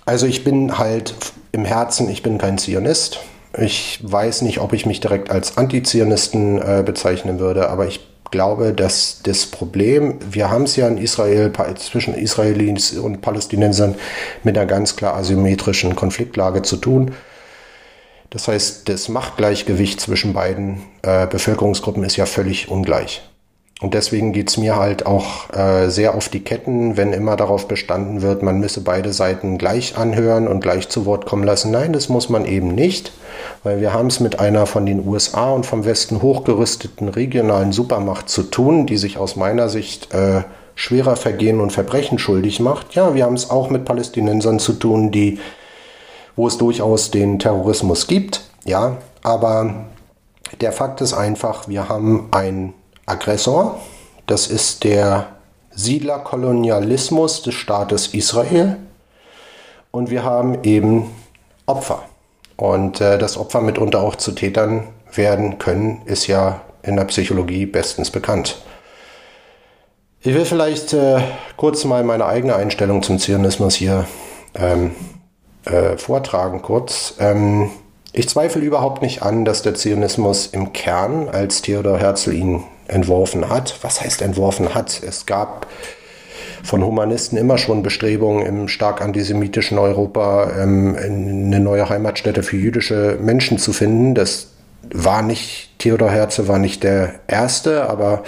also ich bin halt im Herzen, ich bin kein Zionist. Ich weiß nicht, ob ich mich direkt als Antizionisten äh, bezeichnen würde, aber ich glaube, dass das Problem, wir haben es ja in Israel zwischen Israelis und Palästinensern mit einer ganz klar asymmetrischen Konfliktlage zu tun. Das heißt, das Machtgleichgewicht zwischen beiden äh, Bevölkerungsgruppen ist ja völlig ungleich. Und deswegen geht's mir halt auch äh, sehr auf die Ketten, wenn immer darauf bestanden wird, man müsse beide Seiten gleich anhören und gleich zu Wort kommen lassen. Nein, das muss man eben nicht, weil wir haben es mit einer von den USA und vom Westen hochgerüsteten regionalen Supermacht zu tun, die sich aus meiner Sicht äh, schwerer Vergehen und Verbrechen schuldig macht. Ja, wir haben es auch mit Palästinensern zu tun, die, wo es durchaus den Terrorismus gibt. Ja, aber der Fakt ist einfach, wir haben ein Aggressor. Das ist der Siedlerkolonialismus des Staates Israel. Und wir haben eben Opfer. Und äh, dass Opfer mitunter auch zu Tätern werden können, ist ja in der Psychologie bestens bekannt. Ich will vielleicht äh, kurz mal meine eigene Einstellung zum Zionismus hier ähm, äh, vortragen, kurz. Ähm, ich zweifle überhaupt nicht an, dass der Zionismus im Kern, als Theodor Herzl ihn entworfen hat. Was heißt entworfen hat? Es gab von Humanisten immer schon Bestrebungen im stark antisemitischen Europa ähm, eine neue Heimatstätte für jüdische Menschen zu finden. Das war nicht, Theodor Herzl war nicht der Erste, aber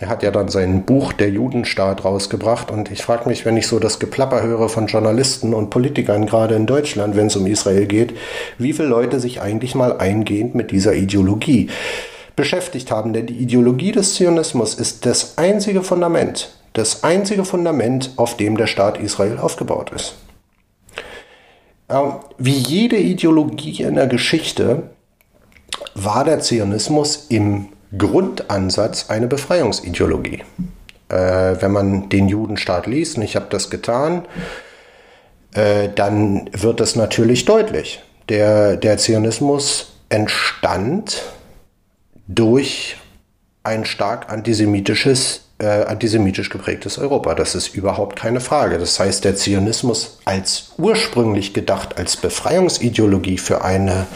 er hat ja dann sein Buch Der Judenstaat rausgebracht. Und ich frage mich, wenn ich so das Geplapper höre von Journalisten und Politikern, gerade in Deutschland, wenn es um Israel geht, wie viele Leute sich eigentlich mal eingehend mit dieser Ideologie beschäftigt haben. Denn die Ideologie des Zionismus ist das einzige Fundament, das einzige Fundament, auf dem der Staat Israel aufgebaut ist. Ähm, wie jede Ideologie in der Geschichte war der Zionismus im Grundansatz eine Befreiungsideologie. Äh, wenn man den Judenstaat liest, und ich habe das getan, äh, dann wird das natürlich deutlich. Der, der Zionismus entstand durch ein stark antisemitisches, äh, antisemitisch geprägtes Europa. Das ist überhaupt keine Frage. Das heißt, der Zionismus als ursprünglich gedacht als Befreiungsideologie für eine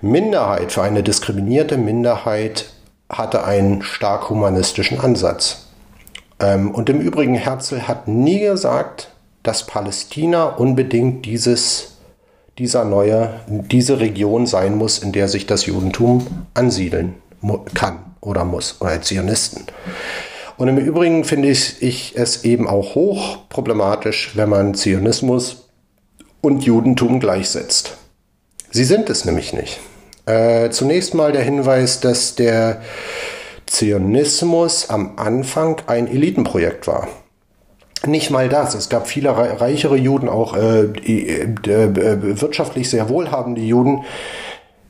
Minderheit, für eine diskriminierte Minderheit, hatte einen stark humanistischen Ansatz. Ähm, und im Übrigen, Herzl hat nie gesagt, dass Palästina unbedingt dieses dieser neue, diese Region sein muss, in der sich das Judentum ansiedeln kann oder muss, oder Zionisten. Und im Übrigen finde ich, ich es eben auch hoch problematisch, wenn man Zionismus und Judentum gleichsetzt. Sie sind es nämlich nicht. Äh, zunächst mal der Hinweis, dass der Zionismus am Anfang ein Elitenprojekt war. Nicht mal das. Es gab viele reichere Juden, auch äh, äh, äh, wirtschaftlich sehr wohlhabende Juden,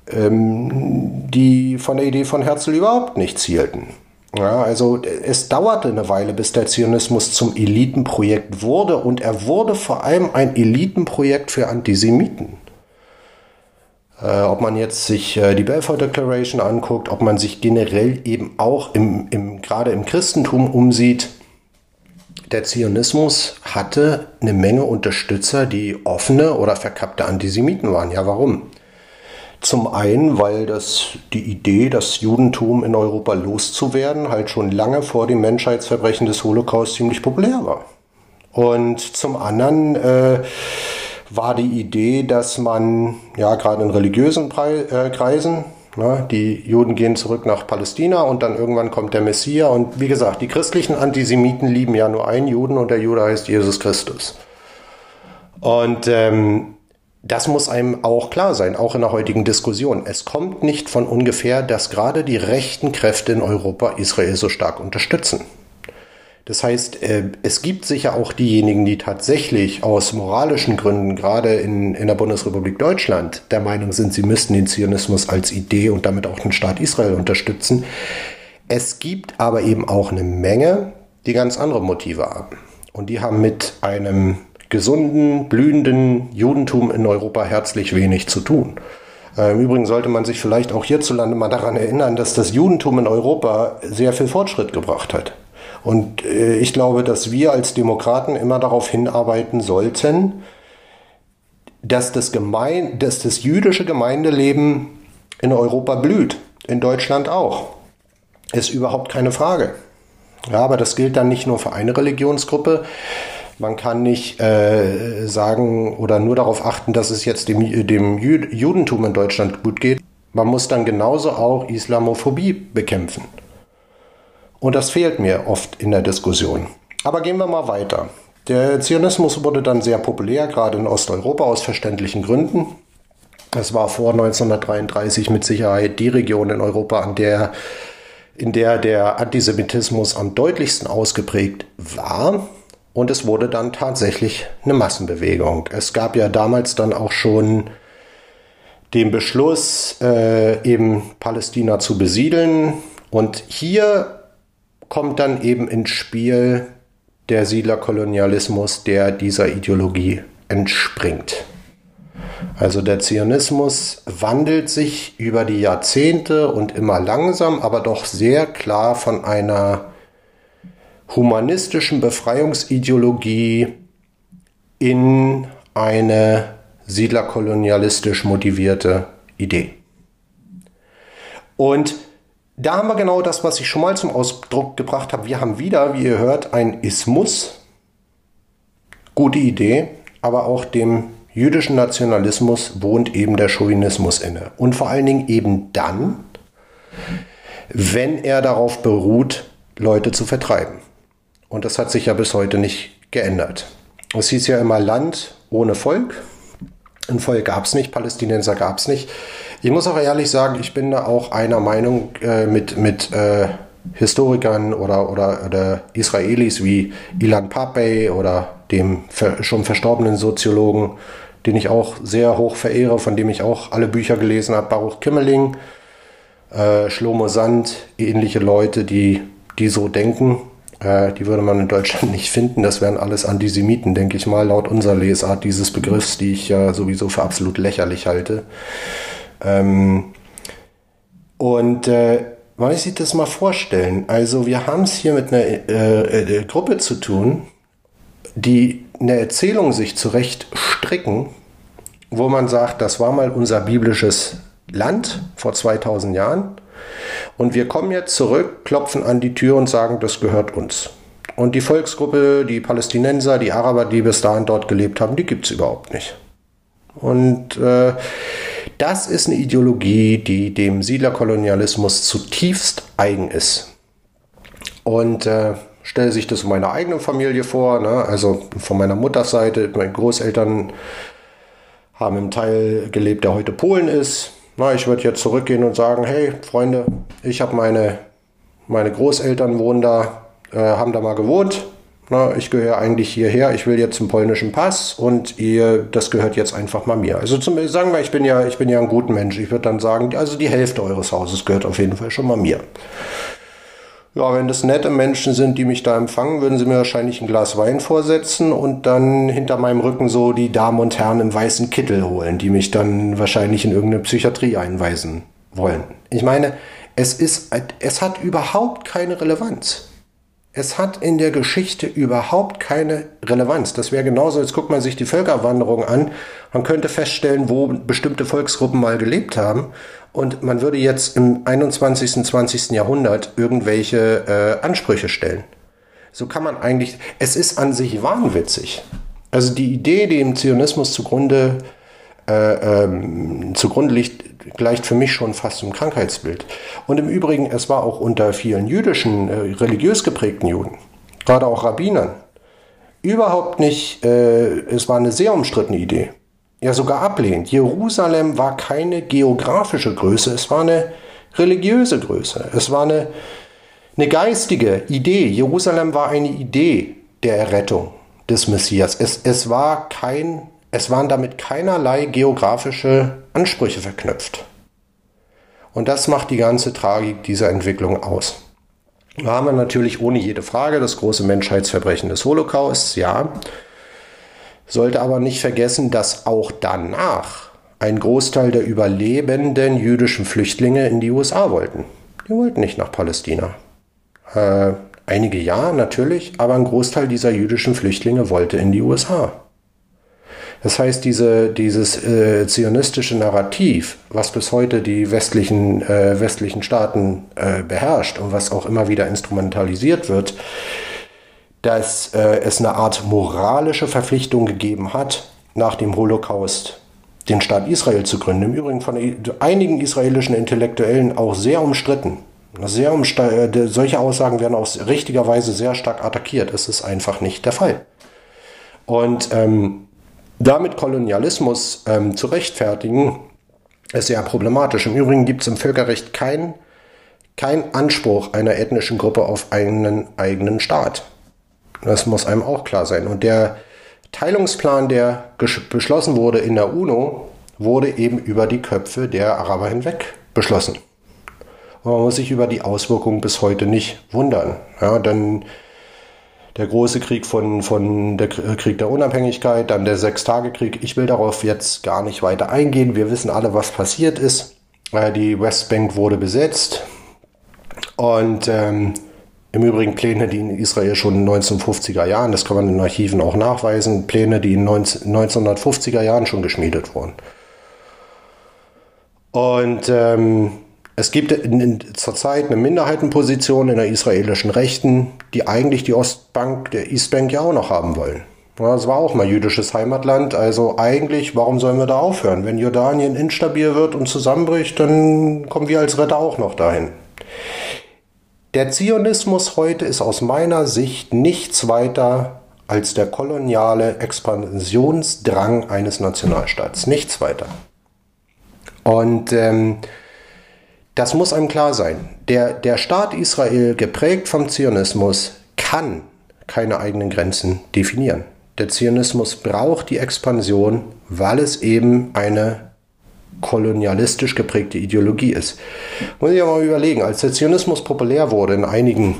ähm, die von der Idee von Herzl überhaupt nicht zielten. Ja, also es dauerte eine Weile, bis der Zionismus zum Elitenprojekt wurde und er wurde vor allem ein Elitenprojekt für Antisemiten. Äh, ob man jetzt sich äh, die Balfour Declaration anguckt, ob man sich generell eben auch im, im, gerade im Christentum umsieht, der Zionismus hatte eine Menge Unterstützer, die offene oder verkappte Antisemiten waren. Ja, warum? Zum einen, weil das die Idee, das Judentum in Europa loszuwerden, halt schon lange vor dem Menschheitsverbrechen des Holocaust ziemlich populär war. Und zum anderen äh, war die Idee, dass man ja gerade in religiösen äh, Kreisen, die Juden gehen zurück nach Palästina und dann irgendwann kommt der Messias. Und wie gesagt, die christlichen Antisemiten lieben ja nur einen Juden und der Jude heißt Jesus Christus. Und ähm, das muss einem auch klar sein, auch in der heutigen Diskussion. Es kommt nicht von ungefähr, dass gerade die rechten Kräfte in Europa Israel so stark unterstützen. Das heißt, äh, es gibt sicher auch diejenigen, die tatsächlich aus moralischen Gründen, gerade in, in der Bundesrepublik Deutschland, der Meinung sind, sie müssten den Zionismus als Idee und damit auch den Staat Israel unterstützen. Es gibt aber eben auch eine Menge, die ganz andere Motive haben. Und die haben mit einem gesunden, blühenden Judentum in Europa herzlich wenig zu tun. Äh, Im Übrigen sollte man sich vielleicht auch hierzulande mal daran erinnern, dass das Judentum in Europa sehr viel Fortschritt gebracht hat. Und äh, ich glaube, dass wir als Demokraten immer darauf hinarbeiten sollten, dass das, Gemein dass das jüdische Gemeindeleben in Europa blüht, in Deutschland auch. Ist überhaupt keine Frage. Ja, aber das gilt dann nicht nur für eine Religionsgruppe, man kann nicht äh, sagen oder nur darauf achten, dass es jetzt dem, dem Judentum in Deutschland gut geht. Man muss dann genauso auch Islamophobie bekämpfen. Und das fehlt mir oft in der Diskussion. Aber gehen wir mal weiter. Der Zionismus wurde dann sehr populär, gerade in Osteuropa aus verständlichen Gründen. Es war vor 1933 mit Sicherheit die Region in Europa, an der, in der der Antisemitismus am deutlichsten ausgeprägt war. Und es wurde dann tatsächlich eine Massenbewegung. Es gab ja damals dann auch schon den Beschluss, äh, eben Palästina zu besiedeln. Und hier kommt dann eben ins Spiel der Siedlerkolonialismus, der dieser Ideologie entspringt. Also der Zionismus wandelt sich über die Jahrzehnte und immer langsam, aber doch sehr klar von einer humanistischen Befreiungsideologie in eine siedlerkolonialistisch motivierte Idee. Und da haben wir genau das, was ich schon mal zum Ausdruck gebracht habe. Wir haben wieder, wie ihr hört, ein Ismus. Gute Idee, aber auch dem jüdischen Nationalismus wohnt eben der Chauvinismus inne. Und vor allen Dingen eben dann, wenn er darauf beruht, Leute zu vertreiben. Und das hat sich ja bis heute nicht geändert. Es hieß ja immer Land ohne Volk. Ein Volk gab es nicht, Palästinenser gab es nicht. Ich muss auch ehrlich sagen, ich bin da auch einer Meinung äh, mit, mit äh, Historikern oder, oder, oder Israelis wie Ilan Papey oder dem ver schon verstorbenen Soziologen, den ich auch sehr hoch verehre, von dem ich auch alle Bücher gelesen habe, Baruch Kimmeling, äh, Shlomo Sand, ähnliche Leute, die, die so denken. Äh, die würde man in Deutschland nicht finden. Das wären alles Antisemiten, denke ich mal, laut unserer Lesart dieses Begriffs, die ich ja sowieso für absolut lächerlich halte. Ähm, und äh, man muss sich das mal vorstellen. Also wir haben es hier mit einer äh, äh, Gruppe zu tun, die eine Erzählung sich zurecht stricken, wo man sagt, das war mal unser biblisches Land vor 2000 Jahren. Und wir kommen jetzt zurück, klopfen an die Tür und sagen, das gehört uns. Und die Volksgruppe, die Palästinenser, die Araber, die bis dahin dort gelebt haben, die gibt es überhaupt nicht. Und äh, das ist eine Ideologie, die dem Siedlerkolonialismus zutiefst eigen ist. Und äh, stelle sich das in meiner eigenen Familie vor, ne? also von meiner Mutterseite, meine Großeltern haben im Teil gelebt, der heute Polen ist. Na, ich würde jetzt zurückgehen und sagen, hey Freunde, ich habe meine, meine Großeltern wohnen da, äh, haben da mal gewohnt. Na, ich gehöre eigentlich hierher, ich will jetzt zum polnischen Pass und ihr, das gehört jetzt einfach mal mir. Also zum, sagen wir, ich bin ja, ich bin ja ein guter Mensch. Ich würde dann sagen, also die Hälfte eures Hauses gehört auf jeden Fall schon mal mir. Ja, wenn das nette Menschen sind, die mich da empfangen, würden sie mir wahrscheinlich ein Glas Wein vorsetzen und dann hinter meinem Rücken so die Damen und Herren im weißen Kittel holen, die mich dann wahrscheinlich in irgendeine Psychiatrie einweisen wollen. Ich meine, es ist, es hat überhaupt keine Relevanz. Es hat in der Geschichte überhaupt keine Relevanz. Das wäre genauso, jetzt guckt man sich die Völkerwanderung an. Man könnte feststellen, wo bestimmte Volksgruppen mal gelebt haben und man würde jetzt im 21., 20. Jahrhundert irgendwelche äh, Ansprüche stellen. So kann man eigentlich, es ist an sich wahnwitzig. Also die Idee, die im Zionismus zugrunde, äh, ähm, zugrunde liegt, gleicht für mich schon fast zum Krankheitsbild. Und im Übrigen, es war auch unter vielen jüdischen, äh, religiös geprägten Juden, gerade auch Rabbinern, überhaupt nicht, äh, es war eine sehr umstrittene Idee ja sogar ablehnt. Jerusalem war keine geografische Größe, es war eine religiöse Größe. Es war eine, eine geistige Idee. Jerusalem war eine Idee der Errettung des Messias. Es, es, war kein, es waren damit keinerlei geografische Ansprüche verknüpft. Und das macht die ganze Tragik dieser Entwicklung aus. Da haben wir natürlich ohne jede Frage das große Menschheitsverbrechen des Holocausts, ja sollte aber nicht vergessen, dass auch danach ein Großteil der überlebenden jüdischen Flüchtlinge in die USA wollten. Die wollten nicht nach Palästina. Äh, einige ja, natürlich, aber ein Großteil dieser jüdischen Flüchtlinge wollte in die USA. Das heißt, diese, dieses äh, zionistische Narrativ, was bis heute die westlichen, äh, westlichen Staaten äh, beherrscht und was auch immer wieder instrumentalisiert wird, dass äh, es eine Art moralische Verpflichtung gegeben hat, nach dem Holocaust den Staat Israel zu gründen. Im Übrigen von einigen israelischen Intellektuellen auch sehr umstritten. Sehr äh, solche Aussagen werden auch richtigerweise sehr stark attackiert. Es ist einfach nicht der Fall. Und ähm, damit Kolonialismus ähm, zu rechtfertigen, ist sehr problematisch. Im Übrigen gibt es im Völkerrecht keinen kein Anspruch einer ethnischen Gruppe auf einen eigenen Staat. Das muss einem auch klar sein. Und der Teilungsplan, der beschlossen wurde in der UNO, wurde eben über die Köpfe der Araber hinweg beschlossen. Und man muss sich über die Auswirkungen bis heute nicht wundern. Ja, dann der große Krieg von, von der Krieg der Unabhängigkeit, dann der Sechstagekrieg. Ich will darauf jetzt gar nicht weiter eingehen. Wir wissen alle, was passiert ist. Äh, die Westbank wurde besetzt und ähm, im Übrigen Pläne, die in Israel schon in den 1950er Jahren, das kann man in den Archiven auch nachweisen, Pläne, die in den 1950er Jahren schon geschmiedet wurden. Und ähm, es gibt zurzeit eine Minderheitenposition in der israelischen Rechten, die eigentlich die Ostbank, der Eastbank ja auch noch haben wollen. Das war auch mal jüdisches Heimatland. Also eigentlich, warum sollen wir da aufhören? Wenn Jordanien instabil wird und zusammenbricht, dann kommen wir als Retter auch noch dahin. Der Zionismus heute ist aus meiner Sicht nichts weiter als der koloniale Expansionsdrang eines Nationalstaats. Nichts weiter. Und ähm, das muss einem klar sein. Der, der Staat Israel, geprägt vom Zionismus, kann keine eigenen Grenzen definieren. Der Zionismus braucht die Expansion, weil es eben eine kolonialistisch geprägte Ideologie ist. Muss ich mal überlegen, als der Zionismus populär wurde in einigen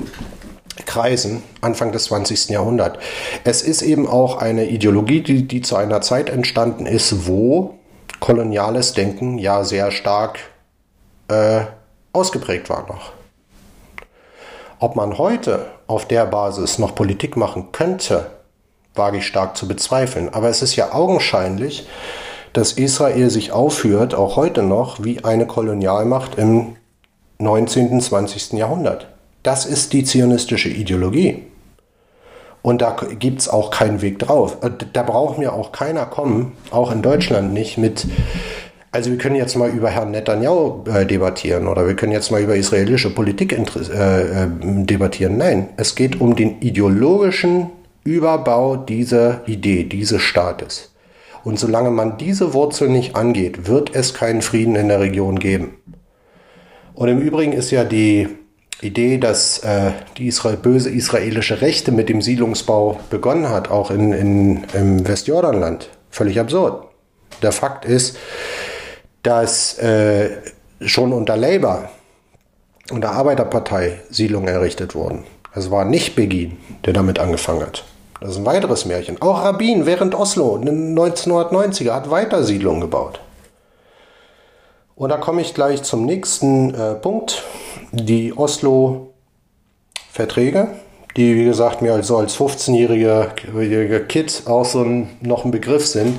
Kreisen Anfang des 20. Jahrhunderts, es ist eben auch eine Ideologie, die, die zu einer Zeit entstanden ist, wo koloniales Denken ja sehr stark äh, ausgeprägt war noch. Ob man heute auf der Basis noch Politik machen könnte, wage ich stark zu bezweifeln. Aber es ist ja augenscheinlich, dass Israel sich aufführt, auch heute noch, wie eine Kolonialmacht im 19. und 20. Jahrhundert. Das ist die zionistische Ideologie. Und da gibt es auch keinen Weg drauf. Äh, da braucht mir auch keiner kommen, auch in Deutschland nicht, mit. Also wir können jetzt mal über Herrn Netanyahu äh, debattieren oder wir können jetzt mal über israelische Politik äh, äh, debattieren. Nein, es geht um den ideologischen Überbau dieser Idee, dieses Staates. Und solange man diese Wurzel nicht angeht, wird es keinen Frieden in der Region geben. Und im Übrigen ist ja die Idee, dass äh, die Israel, böse israelische Rechte mit dem Siedlungsbau begonnen hat, auch in, in, im Westjordanland, völlig absurd. Der Fakt ist, dass äh, schon unter Labour und der Arbeiterpartei Siedlungen errichtet wurden. Es war nicht Begin, der damit angefangen hat. Das ist ein weiteres Märchen. Auch Rabin während Oslo in den 1990er hat weiter Siedlungen gebaut. Und da komme ich gleich zum nächsten äh, Punkt. Die Oslo-Verträge, die, wie gesagt, mir also als 15-jähriger Kid auch so ein, noch ein Begriff sind.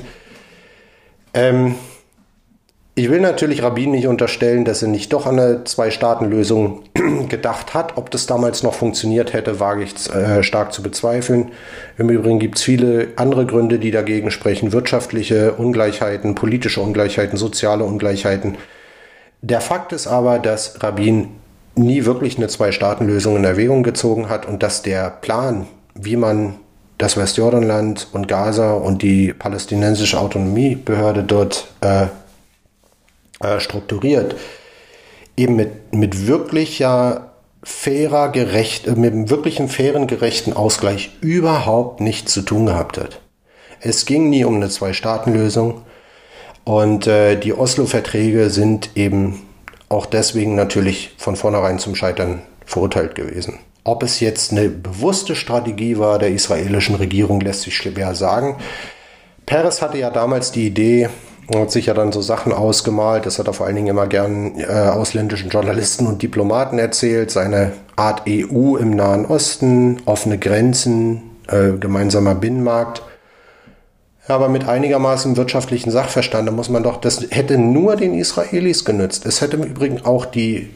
Ähm, ich will natürlich Rabin nicht unterstellen, dass er nicht doch an eine Zwei-Staaten-Lösung gedacht hat. Ob das damals noch funktioniert hätte, wage ich äh, stark zu bezweifeln. Im Übrigen gibt es viele andere Gründe, die dagegen sprechen. Wirtschaftliche Ungleichheiten, politische Ungleichheiten, soziale Ungleichheiten. Der Fakt ist aber, dass Rabin nie wirklich eine Zwei-Staaten-Lösung in Erwägung gezogen hat und dass der Plan, wie man das Westjordanland und Gaza und die palästinensische Autonomiebehörde dort äh, äh, strukturiert, eben mit, mit wirklicher fairer, gerecht, äh, mit einem wirklichen fairen, gerechten Ausgleich überhaupt nichts zu tun gehabt hat. Es ging nie um eine Zwei-Staaten-Lösung und äh, die Oslo-Verträge sind eben auch deswegen natürlich von vornherein zum Scheitern verurteilt gewesen. Ob es jetzt eine bewusste Strategie war der israelischen Regierung, lässt sich schwer sagen. Peres hatte ja damals die Idee, hat sich ja dann so Sachen ausgemalt. Das hat er vor allen Dingen immer gern äh, ausländischen Journalisten und Diplomaten erzählt. Seine Art EU im Nahen Osten, offene Grenzen, äh, gemeinsamer Binnenmarkt. Aber mit einigermaßen wirtschaftlichen Sachverstand, da muss man doch, das hätte nur den Israelis genützt. Es hätte im Übrigen auch die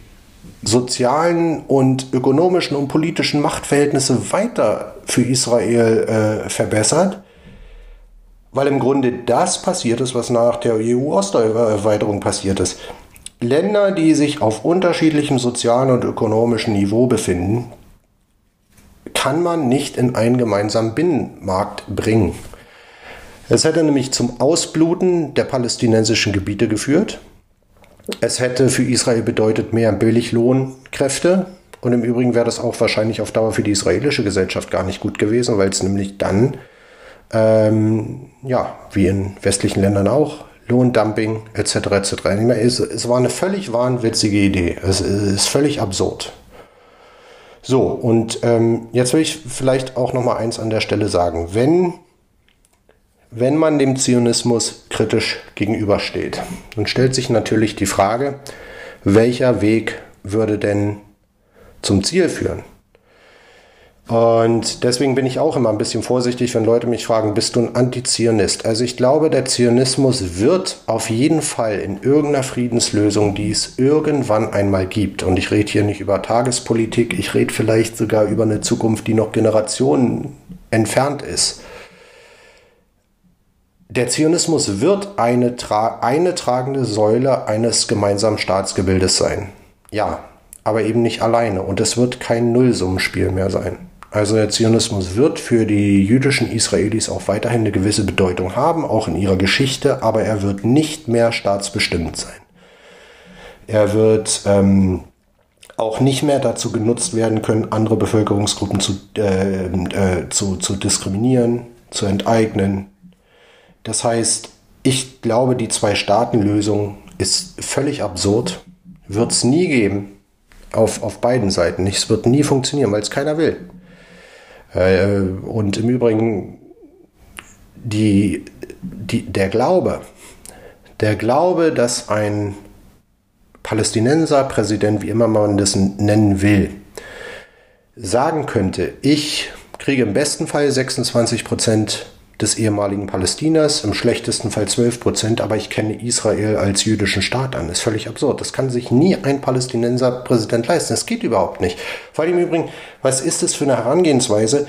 sozialen und ökonomischen und politischen Machtverhältnisse weiter für Israel äh, verbessert weil im Grunde das passiert ist, was nach der EU-Osterweiterung passiert ist. Länder, die sich auf unterschiedlichem sozialen und ökonomischen Niveau befinden, kann man nicht in einen gemeinsamen Binnenmarkt bringen. Es hätte nämlich zum Ausbluten der palästinensischen Gebiete geführt. Es hätte für Israel bedeutet mehr Billiglohnkräfte. Und im Übrigen wäre das auch wahrscheinlich auf Dauer für die israelische Gesellschaft gar nicht gut gewesen, weil es nämlich dann ähm, ja, wie in westlichen Ländern auch, Lohndumping etc. etc. Es, es war eine völlig wahnwitzige Idee. Es, es ist völlig absurd. So, und ähm, jetzt will ich vielleicht auch noch mal eins an der Stelle sagen. Wenn, wenn man dem Zionismus kritisch gegenübersteht, dann stellt sich natürlich die Frage, welcher Weg würde denn zum Ziel führen? Und deswegen bin ich auch immer ein bisschen vorsichtig, wenn Leute mich fragen, bist du ein Antizionist? Also ich glaube, der Zionismus wird auf jeden Fall in irgendeiner Friedenslösung, die es irgendwann einmal gibt, und ich rede hier nicht über Tagespolitik, ich rede vielleicht sogar über eine Zukunft, die noch Generationen entfernt ist. Der Zionismus wird eine, tra eine tragende Säule eines gemeinsamen Staatsgebildes sein. Ja, aber eben nicht alleine. Und es wird kein Nullsummenspiel mehr sein. Also der Zionismus wird für die jüdischen Israelis auch weiterhin eine gewisse Bedeutung haben, auch in ihrer Geschichte, aber er wird nicht mehr staatsbestimmt sein. Er wird ähm, auch nicht mehr dazu genutzt werden können, andere Bevölkerungsgruppen zu, äh, äh, zu, zu diskriminieren, zu enteignen. Das heißt, ich glaube, die Zwei-Staaten-Lösung ist völlig absurd, wird es nie geben, auf, auf beiden Seiten. Es wird nie funktionieren, weil es keiner will. Äh, und im Übrigen, die, die, der Glaube, der Glaube, dass ein Palästinenser Präsident, wie immer man das nennen will, sagen könnte, ich kriege im besten Fall 26 Prozent des ehemaligen Palästinas, im schlechtesten Fall 12 Prozent, aber ich kenne Israel als jüdischen Staat an. Ist völlig absurd. Das kann sich nie ein Palästinenser Präsident leisten. Das geht überhaupt nicht. Vor allem im Übrigen, was ist das für eine Herangehensweise?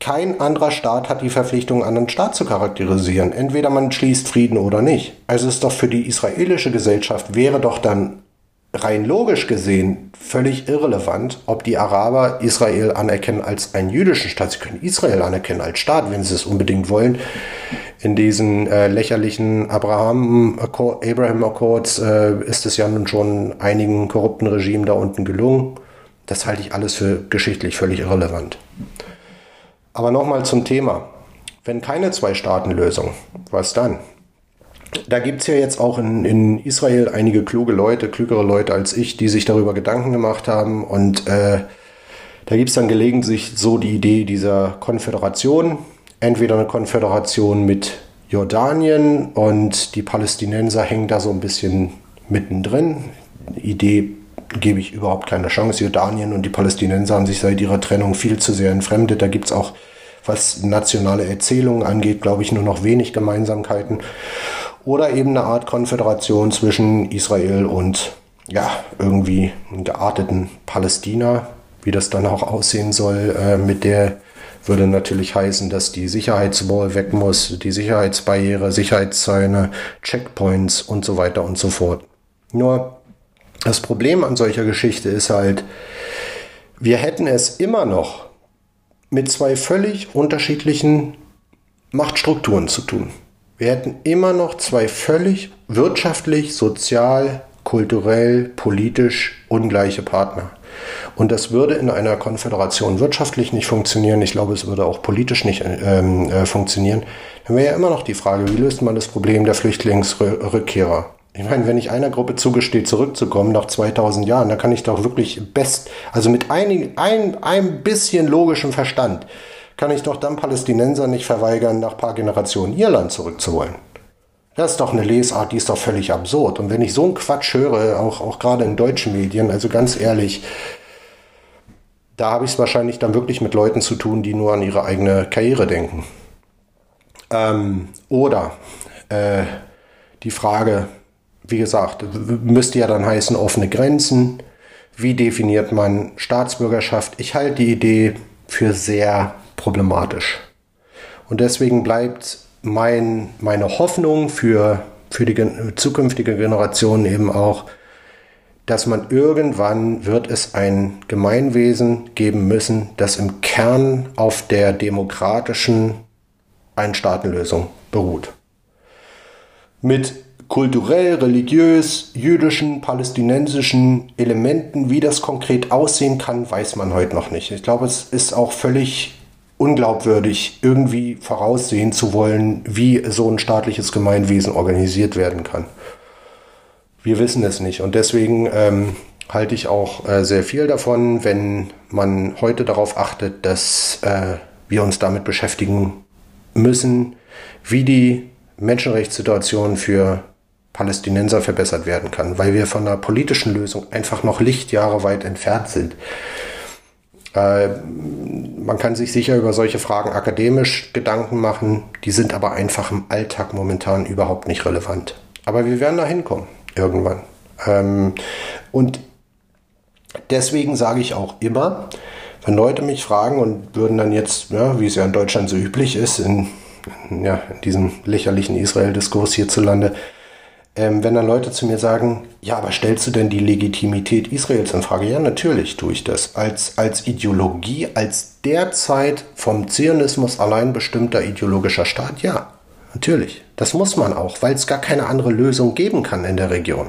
Kein anderer Staat hat die Verpflichtung, einen anderen Staat zu charakterisieren. Entweder man schließt Frieden oder nicht. Also ist doch für die israelische Gesellschaft wäre doch dann rein logisch gesehen völlig irrelevant, ob die Araber Israel anerkennen als einen jüdischen Staat. Sie können Israel anerkennen als Staat, wenn sie es unbedingt wollen. In diesen äh, lächerlichen Abraham, Abraham Accords äh, ist es ja nun schon einigen korrupten Regimen da unten gelungen. Das halte ich alles für geschichtlich völlig irrelevant. Aber nochmal zum Thema. Wenn keine Zwei-Staaten-Lösung, was dann? Da gibt es ja jetzt auch in, in Israel einige kluge Leute, klügere Leute als ich, die sich darüber Gedanken gemacht haben. Und äh, da gibt es dann gelegentlich so die Idee dieser Konföderation. Entweder eine Konföderation mit Jordanien und die Palästinenser hängen da so ein bisschen mittendrin. Idee gebe ich überhaupt keine Chance. Jordanien und die Palästinenser haben sich seit ihrer Trennung viel zu sehr entfremdet. Da gibt es auch, was nationale Erzählungen angeht, glaube ich, nur noch wenig Gemeinsamkeiten oder eben eine Art Konföderation zwischen Israel und ja, irgendwie gearteten Palästina, wie das dann auch aussehen soll, äh, mit der würde natürlich heißen, dass die Sicherheitswall weg muss, die Sicherheitsbarriere, Sicherheitszäune, Checkpoints und so weiter und so fort. Nur das Problem an solcher Geschichte ist halt, wir hätten es immer noch mit zwei völlig unterschiedlichen Machtstrukturen zu tun. Wir hätten immer noch zwei völlig wirtschaftlich, sozial, kulturell, politisch ungleiche Partner. Und das würde in einer Konföderation wirtschaftlich nicht funktionieren. Ich glaube, es würde auch politisch nicht ähm, äh, funktionieren. Dann wäre ja immer noch die Frage, wie löst man das Problem der Flüchtlingsrückkehrer? Ich meine, wenn ich einer Gruppe zugestehe, zurückzukommen nach 2000 Jahren, dann kann ich doch wirklich best, also mit einigen, ein, ein bisschen logischem Verstand, kann ich doch dann Palästinenser nicht verweigern, nach ein paar Generationen ihr Land zurückzuwollen. Das ist doch eine Lesart, die ist doch völlig absurd. Und wenn ich so einen Quatsch höre, auch, auch gerade in deutschen Medien, also ganz ehrlich, da habe ich es wahrscheinlich dann wirklich mit Leuten zu tun, die nur an ihre eigene Karriere denken. Ähm, oder äh, die Frage, wie gesagt, müsste ja dann heißen offene Grenzen. Wie definiert man Staatsbürgerschaft? Ich halte die Idee für sehr problematisch. Und deswegen bleibt mein, meine Hoffnung für, für die zukünftige Generation eben auch, dass man irgendwann wird es ein Gemeinwesen geben müssen, das im Kern auf der demokratischen Einstaatenlösung beruht. Mit kulturell, religiös, jüdischen, palästinensischen Elementen, wie das konkret aussehen kann, weiß man heute noch nicht. Ich glaube, es ist auch völlig unglaubwürdig, irgendwie voraussehen zu wollen, wie so ein staatliches Gemeinwesen organisiert werden kann. Wir wissen es nicht und deswegen ähm, halte ich auch äh, sehr viel davon, wenn man heute darauf achtet, dass äh, wir uns damit beschäftigen müssen, wie die Menschenrechtssituation für Palästinenser verbessert werden kann, weil wir von einer politischen Lösung einfach noch Lichtjahre weit entfernt sind. Äh, man kann sich sicher über solche Fragen akademisch Gedanken machen, die sind aber einfach im Alltag momentan überhaupt nicht relevant. Aber wir werden da hinkommen, irgendwann. Ähm, und deswegen sage ich auch immer, wenn Leute mich fragen und würden dann jetzt, ja, wie es ja in Deutschland so üblich ist, in, ja, in diesem lächerlichen Israel-Diskurs hierzulande, ähm, wenn dann Leute zu mir sagen, ja, aber stellst du denn die Legitimität Israels in Frage? Ja, natürlich tue ich das. Als, als Ideologie, als derzeit vom Zionismus allein bestimmter ideologischer Staat, ja, natürlich. Das muss man auch, weil es gar keine andere Lösung geben kann in der Region.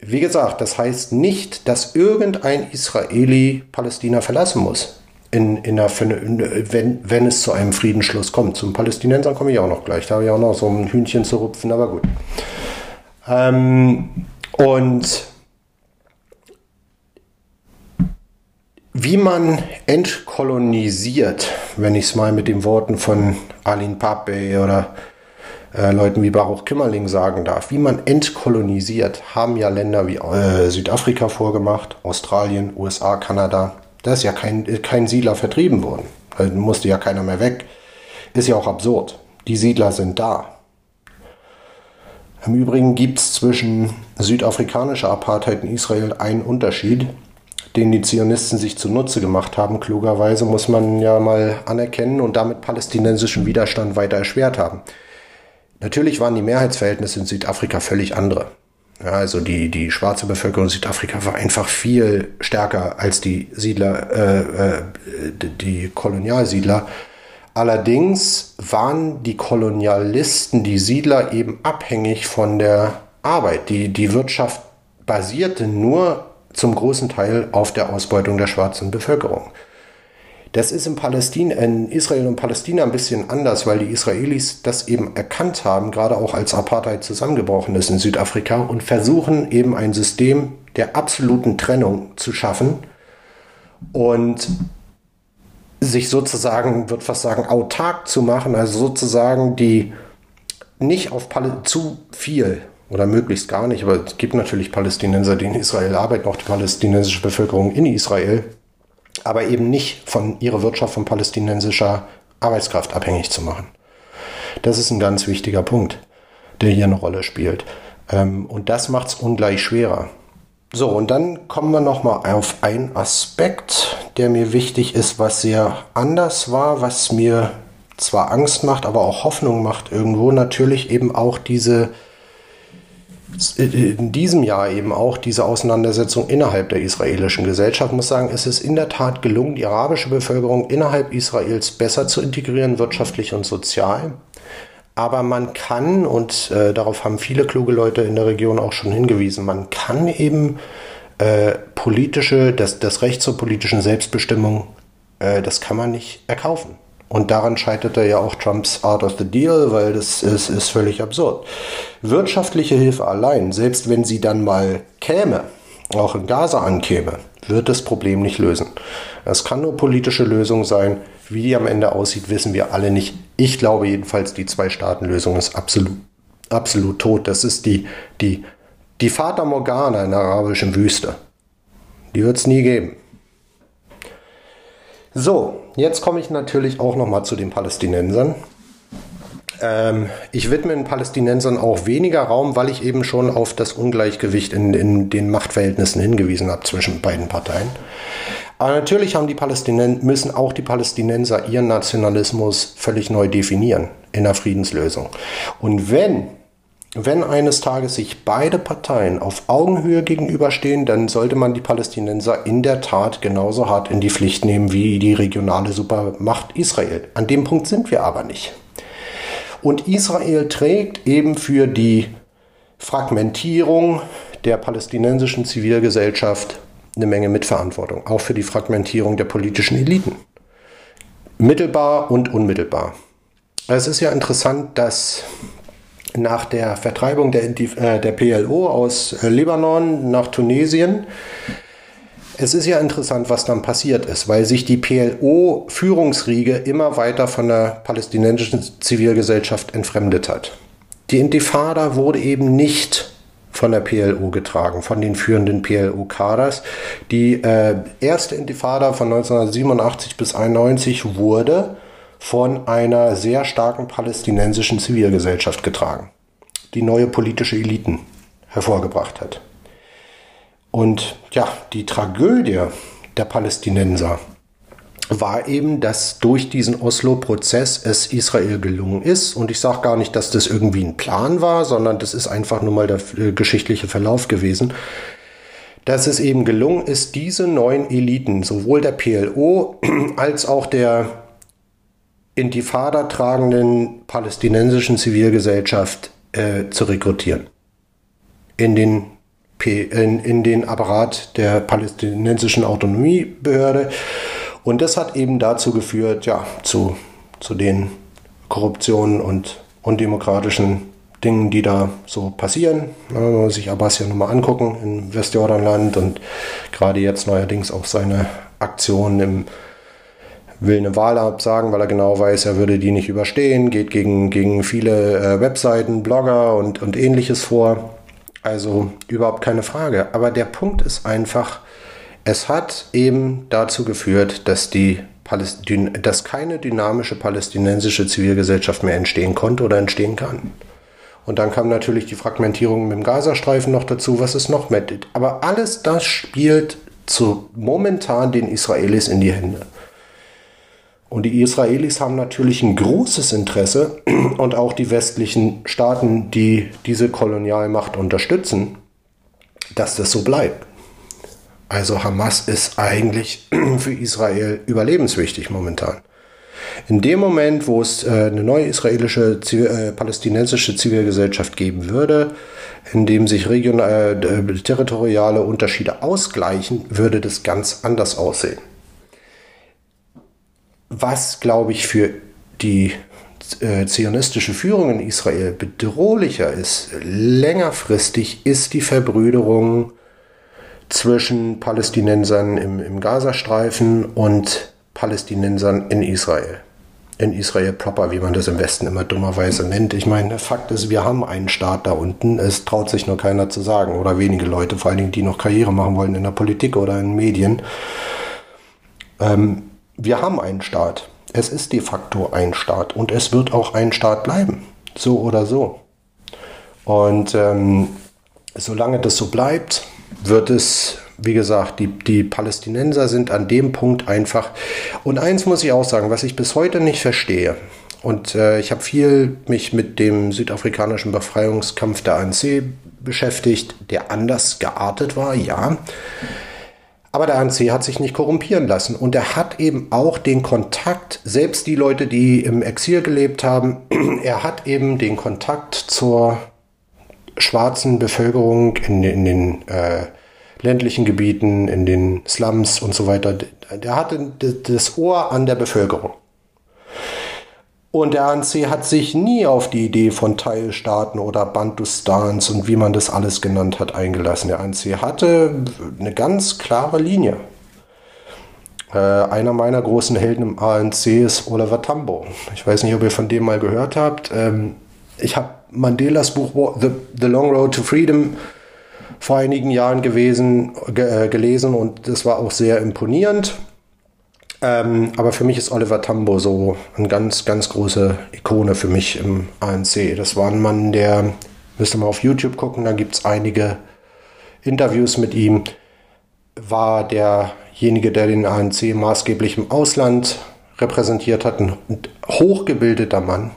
Wie gesagt, das heißt nicht, dass irgendein Israeli Palästina verlassen muss in, in der, wenn, wenn es zu einem Friedensschluss kommt. Zum Palästinensern komme ich auch noch gleich. Da habe ich auch noch so ein Hühnchen zu rupfen, aber gut. Ähm, und wie man entkolonisiert, wenn ich es mal mit den Worten von Alin Pape oder äh, Leuten wie Baruch Kimmerling sagen darf, wie man entkolonisiert, haben ja Länder wie äh, Südafrika vorgemacht, Australien, USA, Kanada, da ist ja kein, kein Siedler vertrieben worden. Da musste ja keiner mehr weg. Ist ja auch absurd. Die Siedler sind da. Im Übrigen gibt es zwischen südafrikanischer Apartheid in Israel einen Unterschied, den die Zionisten sich zunutze gemacht haben. Klugerweise muss man ja mal anerkennen und damit palästinensischen Widerstand weiter erschwert haben. Natürlich waren die Mehrheitsverhältnisse in Südafrika völlig andere. Ja, also die, die schwarze Bevölkerung Südafrika war einfach viel stärker als die Siedler, äh, äh, die Kolonialsiedler. Allerdings waren die Kolonialisten, die Siedler eben abhängig von der Arbeit. Die, die Wirtschaft basierte nur zum großen Teil auf der Ausbeutung der schwarzen Bevölkerung. Das ist in, Palästina, in Israel und Palästina ein bisschen anders, weil die Israelis das eben erkannt haben, gerade auch als Apartheid zusammengebrochen ist in Südafrika und versuchen eben ein System der absoluten Trennung zu schaffen und sich sozusagen, wird fast sagen, autark zu machen, also sozusagen die nicht auf Pal zu viel oder möglichst gar nicht, aber es gibt natürlich Palästinenser, die in Israel arbeiten, auch die palästinensische Bevölkerung in Israel, aber eben nicht von ihrer Wirtschaft von palästinensischer Arbeitskraft abhängig zu machen. Das ist ein ganz wichtiger Punkt, der hier eine Rolle spielt. Ähm, und das macht es ungleich schwerer. So, und dann kommen wir nochmal auf einen Aspekt, der mir wichtig ist, was sehr anders war, was mir zwar Angst macht, aber auch Hoffnung macht irgendwo. Natürlich eben auch diese, in diesem Jahr eben auch diese Auseinandersetzung innerhalb der israelischen Gesellschaft. Ich muss sagen, es ist in der Tat gelungen, die arabische Bevölkerung innerhalb Israels besser zu integrieren, wirtschaftlich und sozial. Aber man kann, und äh, darauf haben viele kluge Leute in der Region auch schon hingewiesen, man kann eben äh, politische, das, das Recht zur politischen Selbstbestimmung, äh, das kann man nicht erkaufen. Und daran scheiterte ja auch Trumps Art of the Deal, weil das ist, ist völlig absurd. Wirtschaftliche Hilfe allein, selbst wenn sie dann mal käme, auch in Gaza ankäme, wird das Problem nicht lösen. Es kann nur politische Lösung sein, wie die am Ende aussieht, wissen wir alle nicht. Ich glaube jedenfalls, die Zwei-Staaten-Lösung ist absolut, absolut tot. Das ist die, die, die Fata Morgana in der arabischen Wüste. Die wird es nie geben. So, jetzt komme ich natürlich auch nochmal zu den Palästinensern. Ähm, ich widme den Palästinensern auch weniger Raum, weil ich eben schon auf das Ungleichgewicht in, in den Machtverhältnissen hingewiesen habe zwischen beiden Parteien. Aber natürlich haben die Palästinenser, müssen auch die Palästinenser ihren Nationalismus völlig neu definieren in der Friedenslösung. Und wenn, wenn eines Tages sich beide Parteien auf Augenhöhe gegenüberstehen, dann sollte man die Palästinenser in der Tat genauso hart in die Pflicht nehmen wie die regionale Supermacht Israel. An dem Punkt sind wir aber nicht. Und Israel trägt eben für die Fragmentierung der palästinensischen Zivilgesellschaft eine Menge Mitverantwortung, auch für die Fragmentierung der politischen Eliten. Mittelbar und unmittelbar. Es ist ja interessant, dass nach der Vertreibung der, äh, der PLO aus äh, Libanon nach Tunesien, es ist ja interessant, was dann passiert ist, weil sich die PLO-Führungsriege immer weiter von der palästinensischen Zivilgesellschaft entfremdet hat. Die Intifada wurde eben nicht von der PLO getragen, von den führenden PLO-Kaders. Die äh, erste Intifada von 1987 bis 1991 wurde von einer sehr starken palästinensischen Zivilgesellschaft getragen, die neue politische Eliten hervorgebracht hat. Und ja, die Tragödie der Palästinenser war eben, dass durch diesen Oslo-Prozess es Israel gelungen ist. Und ich sage gar nicht, dass das irgendwie ein Plan war, sondern das ist einfach nur mal der äh, geschichtliche Verlauf gewesen, dass es eben gelungen ist, diese neuen Eliten, sowohl der PLO als auch der Intifada tragenden palästinensischen Zivilgesellschaft äh, zu rekrutieren. In den, P in, in den Apparat der palästinensischen Autonomiebehörde und das hat eben dazu geführt, ja, zu, zu den Korruptionen und undemokratischen Dingen, die da so passieren. Man muss sich Abbas ja nochmal angucken im Westjordanland und gerade jetzt neuerdings auch seine Aktionen im will eine Wahl absagen, weil er genau weiß, er würde die nicht überstehen, geht gegen, gegen viele äh, Webseiten, Blogger und, und ähnliches vor. Also überhaupt keine Frage. Aber der Punkt ist einfach, es hat eben dazu geführt, dass, die dass keine dynamische palästinensische Zivilgesellschaft mehr entstehen konnte oder entstehen kann. Und dann kam natürlich die Fragmentierung mit dem Gazastreifen noch dazu, was es noch mit. Aber alles das spielt zu momentan den Israelis in die Hände. Und die Israelis haben natürlich ein großes Interesse und auch die westlichen Staaten, die diese Kolonialmacht unterstützen, dass das so bleibt. Also Hamas ist eigentlich für Israel überlebenswichtig momentan. In dem Moment, wo es äh, eine neue israelische, äh, palästinensische Zivilgesellschaft geben würde, in dem sich regional, äh, territoriale Unterschiede ausgleichen, würde das ganz anders aussehen. Was, glaube ich, für die äh, zionistische Führung in Israel bedrohlicher ist, längerfristig, ist die Verbrüderung zwischen Palästinensern im, im Gazastreifen und Palästinensern in Israel. In Israel proper, wie man das im Westen immer dummerweise nennt. Ich meine, Fakt ist, wir haben einen Staat da unten. Es traut sich nur keiner zu sagen oder wenige Leute, vor allen Dingen, die noch Karriere machen wollen in der Politik oder in Medien. Ähm, wir haben einen Staat. Es ist de facto ein Staat und es wird auch ein Staat bleiben. So oder so. Und ähm, solange das so bleibt, wird es, wie gesagt, die, die Palästinenser sind an dem Punkt einfach. Und eins muss ich auch sagen, was ich bis heute nicht verstehe. Und äh, ich habe viel mich mit dem südafrikanischen Befreiungskampf der ANC beschäftigt, der anders geartet war, ja. Aber der ANC hat sich nicht korrumpieren lassen und er hat eben auch den Kontakt, selbst die Leute, die im Exil gelebt haben, er hat eben den Kontakt zur schwarzen Bevölkerung in, in den äh, ländlichen Gebieten, in den Slums und so weiter. Der hatte das Ohr an der Bevölkerung. Und der ANC hat sich nie auf die Idee von Teilstaaten oder Bantustans und wie man das alles genannt hat eingelassen. Der ANC hatte eine ganz klare Linie. Äh, einer meiner großen Helden im ANC ist Oliver Tambo. Ich weiß nicht, ob ihr von dem mal gehört habt. Ähm, ich habe Mandelas Buch The, The, Long Road to Freedom vor einigen Jahren gewesen, ge, äh, gelesen und das war auch sehr imponierend. Ähm, aber für mich ist Oliver Tambo so eine ganz, ganz große Ikone für mich im ANC. Das war ein Mann, der, müsst ihr mal auf YouTube gucken, da gibt es einige Interviews mit ihm, war derjenige, der den ANC maßgeblich im Ausland repräsentiert hat, ein hochgebildeter Mann,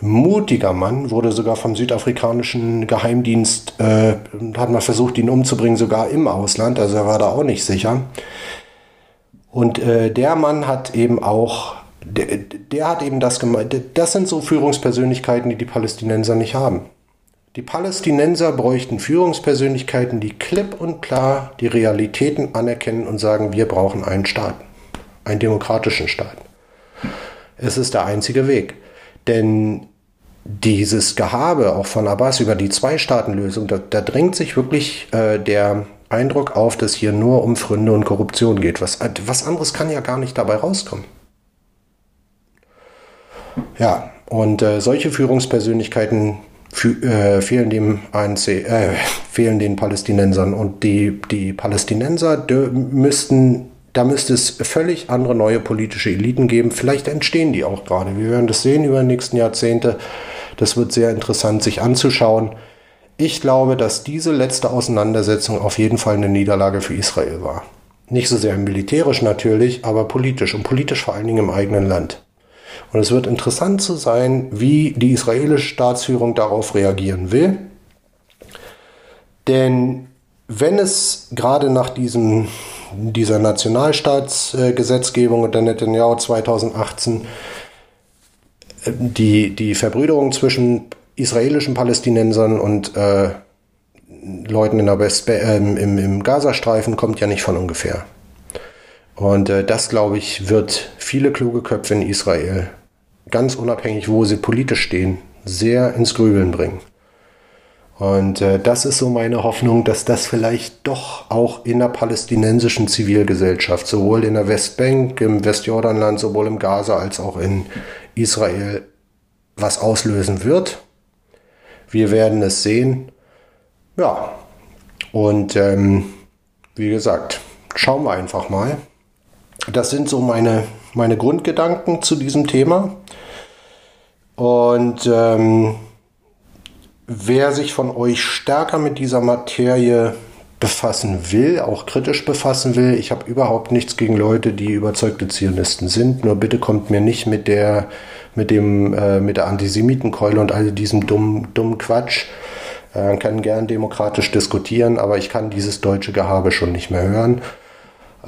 mutiger Mann, wurde sogar vom südafrikanischen Geheimdienst, äh, hat man versucht, ihn umzubringen, sogar im Ausland, also er war da auch nicht sicher. Und äh, der Mann hat eben auch, der, der hat eben das gemeint, das sind so Führungspersönlichkeiten, die die Palästinenser nicht haben. Die Palästinenser bräuchten Führungspersönlichkeiten, die klipp und klar die Realitäten anerkennen und sagen, wir brauchen einen Staat, einen demokratischen Staat. Es ist der einzige Weg. Denn dieses Gehabe auch von Abbas über die Zwei-Staaten-Lösung, da, da drängt sich wirklich äh, der Eindruck auf, dass hier nur um Fründe und Korruption geht. Was, was anderes kann ja gar nicht dabei rauskommen. Ja, und äh, solche Führungspersönlichkeiten äh, fehlen dem ANC, äh, fehlen den Palästinensern. Und die, die Palästinenser müssten, da müsste es völlig andere neue politische Eliten geben. Vielleicht entstehen die auch gerade. Wir werden das sehen über die nächsten Jahrzehnte. Das wird sehr interessant, sich anzuschauen. Ich glaube, dass diese letzte Auseinandersetzung auf jeden Fall eine Niederlage für Israel war. Nicht so sehr militärisch natürlich, aber politisch und politisch vor allen Dingen im eigenen Land. Und es wird interessant zu sein, wie die israelische Staatsführung darauf reagieren will. Denn wenn es gerade nach diesem, dieser Nationalstaatsgesetzgebung unter Netanyahu 2018 äh, die, die Verbrüderung zwischen israelischen Palästinensern und äh, Leuten in der West äh, im, im Gazastreifen kommt ja nicht von ungefähr. Und äh, das, glaube ich, wird viele kluge Köpfe in Israel, ganz unabhängig, wo sie politisch stehen, sehr ins Grübeln bringen. Und äh, das ist so meine Hoffnung, dass das vielleicht doch auch in der palästinensischen Zivilgesellschaft, sowohl in der Westbank, im Westjordanland, sowohl im Gaza als auch in Israel, was auslösen wird. Wir werden es sehen. Ja, und ähm, wie gesagt, schauen wir einfach mal. Das sind so meine, meine Grundgedanken zu diesem Thema. Und ähm, wer sich von euch stärker mit dieser Materie befassen will, auch kritisch befassen will, ich habe überhaupt nichts gegen Leute, die überzeugte Zionisten sind. Nur bitte kommt mir nicht mit der mit dem äh, mit der Antisemitenkeule und all diesem dummen dummen Quatsch. Äh, kann gern demokratisch diskutieren, aber ich kann dieses deutsche Gehabe schon nicht mehr hören.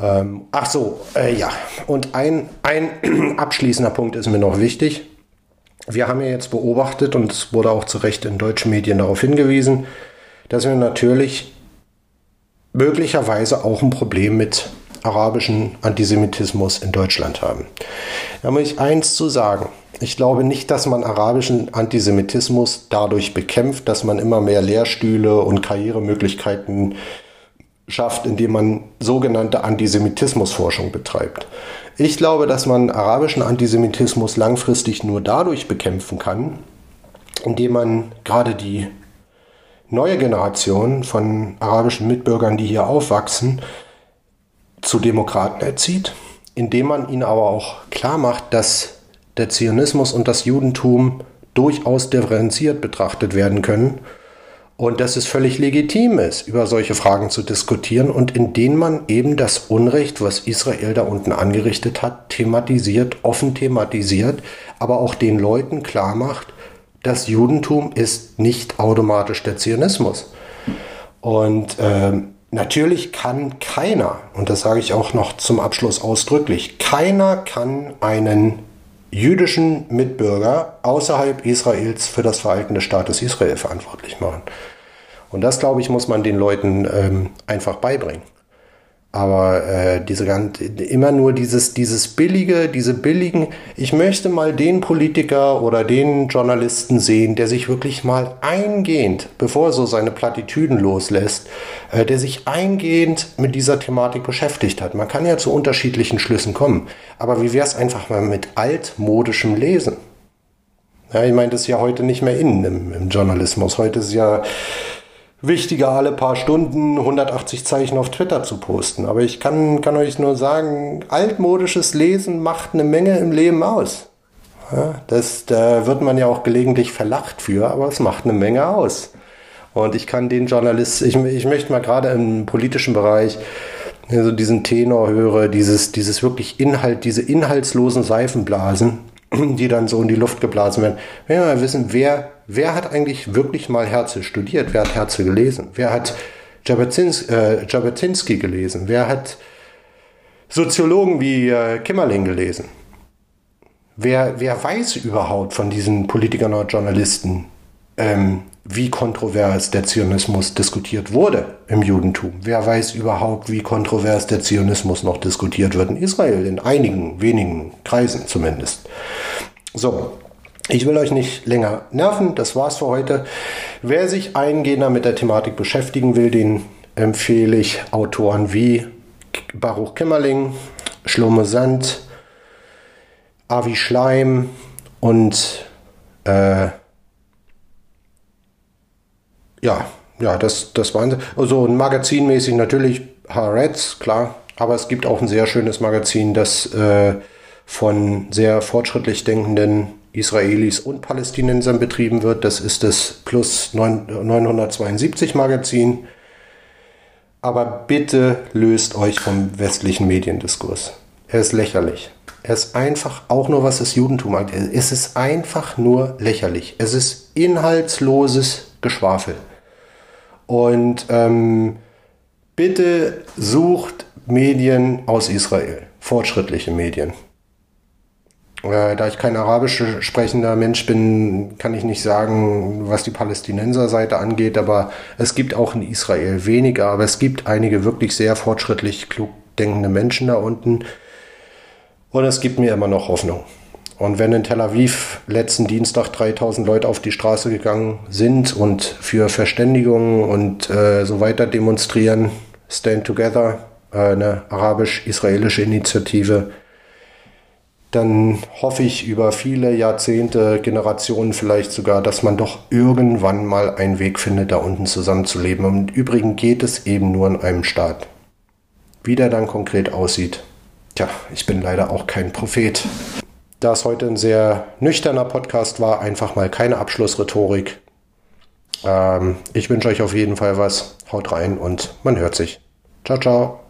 Ähm, ach so, äh, ja. Und ein, ein abschließender Punkt ist mir noch wichtig. Wir haben ja jetzt beobachtet, und es wurde auch zu Recht in deutschen Medien darauf hingewiesen, dass wir natürlich möglicherweise auch ein Problem mit arabischen Antisemitismus in Deutschland haben. Da muss ich eins zu sagen. Ich glaube nicht, dass man arabischen Antisemitismus dadurch bekämpft, dass man immer mehr Lehrstühle und Karrieremöglichkeiten schafft, indem man sogenannte Antisemitismusforschung betreibt. Ich glaube, dass man arabischen Antisemitismus langfristig nur dadurch bekämpfen kann, indem man gerade die neue Generation von arabischen Mitbürgern, die hier aufwachsen, zu Demokraten erzieht, indem man ihnen aber auch klar macht, dass der Zionismus und das Judentum durchaus differenziert betrachtet werden können und dass es völlig legitim ist, über solche Fragen zu diskutieren und in denen man eben das Unrecht, was Israel da unten angerichtet hat, thematisiert, offen thematisiert, aber auch den Leuten klar macht, das Judentum ist nicht automatisch der Zionismus. Und ähm, natürlich kann keiner, und das sage ich auch noch zum Abschluss ausdrücklich, keiner kann einen jüdischen Mitbürger außerhalb Israels für das Verhalten des Staates Israel verantwortlich machen. Und das, glaube ich, muss man den Leuten ähm, einfach beibringen. Aber äh, diese ganz, immer nur dieses, dieses billige, diese billigen, ich möchte mal den Politiker oder den Journalisten sehen, der sich wirklich mal eingehend, bevor er so seine Plattitüden loslässt, äh, der sich eingehend mit dieser Thematik beschäftigt hat. Man kann ja zu unterschiedlichen Schlüssen kommen. Aber wie wäre es einfach mal mit altmodischem Lesen? Ja, ich meine, das ist ja heute nicht mehr innen im, im Journalismus. Heute ist ja wichtiger, alle paar Stunden 180 Zeichen auf Twitter zu posten. Aber ich kann, kann euch nur sagen, altmodisches Lesen macht eine Menge im Leben aus. Das, da wird man ja auch gelegentlich verlacht für, aber es macht eine Menge aus. Und ich kann den Journalisten, ich, ich möchte mal gerade im politischen Bereich, so diesen Tenor höre, dieses, dieses wirklich Inhalt, diese inhaltslosen Seifenblasen, die dann so in die Luft geblasen werden. Wenn wir mal wissen, wer, wer hat eigentlich wirklich mal Herzl studiert? Wer hat Herzl gelesen? Wer hat Jabotinsky, äh, Jabotinsky gelesen? Wer hat Soziologen wie äh, Kimmerling gelesen? Wer, wer weiß überhaupt von diesen Politikern oder Journalisten, ähm, wie kontrovers der Zionismus diskutiert wurde im Judentum. Wer weiß überhaupt, wie kontrovers der Zionismus noch diskutiert wird in Israel, in einigen wenigen Kreisen zumindest. So, ich will euch nicht länger nerven, das war's für heute. Wer sich eingehender mit der Thematik beschäftigen will, den empfehle ich Autoren wie Baruch Kimmerling, Schlomo Sand, Avi Schleim und äh, ja, ja, das, das waren sie. Also magazinmäßig natürlich Haaretz, klar, aber es gibt auch ein sehr schönes Magazin, das äh, von sehr fortschrittlich denkenden Israelis und Palästinensern betrieben wird. Das ist das Plus 972 Magazin. Aber bitte löst euch vom westlichen Mediendiskurs. Er ist lächerlich. Er ist einfach auch nur, was das Judentum angeht. Es ist einfach nur lächerlich. Es ist inhaltsloses Geschwafel. Und ähm, bitte sucht Medien aus Israel, fortschrittliche Medien. Äh, da ich kein arabisch sprechender Mensch bin, kann ich nicht sagen, was die Palästinenserseite angeht, aber es gibt auch in Israel weniger, aber es gibt einige wirklich sehr fortschrittlich klug denkende Menschen da unten. Und es gibt mir immer noch Hoffnung. Und wenn in Tel Aviv letzten Dienstag 3000 Leute auf die Straße gegangen sind und für Verständigung und äh, so weiter demonstrieren, Stand Together, äh, eine arabisch-israelische Initiative, dann hoffe ich über viele Jahrzehnte, Generationen vielleicht sogar, dass man doch irgendwann mal einen Weg findet, da unten zusammenzuleben. Und im Übrigen geht es eben nur in einem Staat. Wie der dann konkret aussieht, tja, ich bin leider auch kein Prophet. Da es heute ein sehr nüchterner Podcast war, einfach mal keine Abschlussrhetorik. Ähm, ich wünsche euch auf jeden Fall was. Haut rein und man hört sich. Ciao, ciao.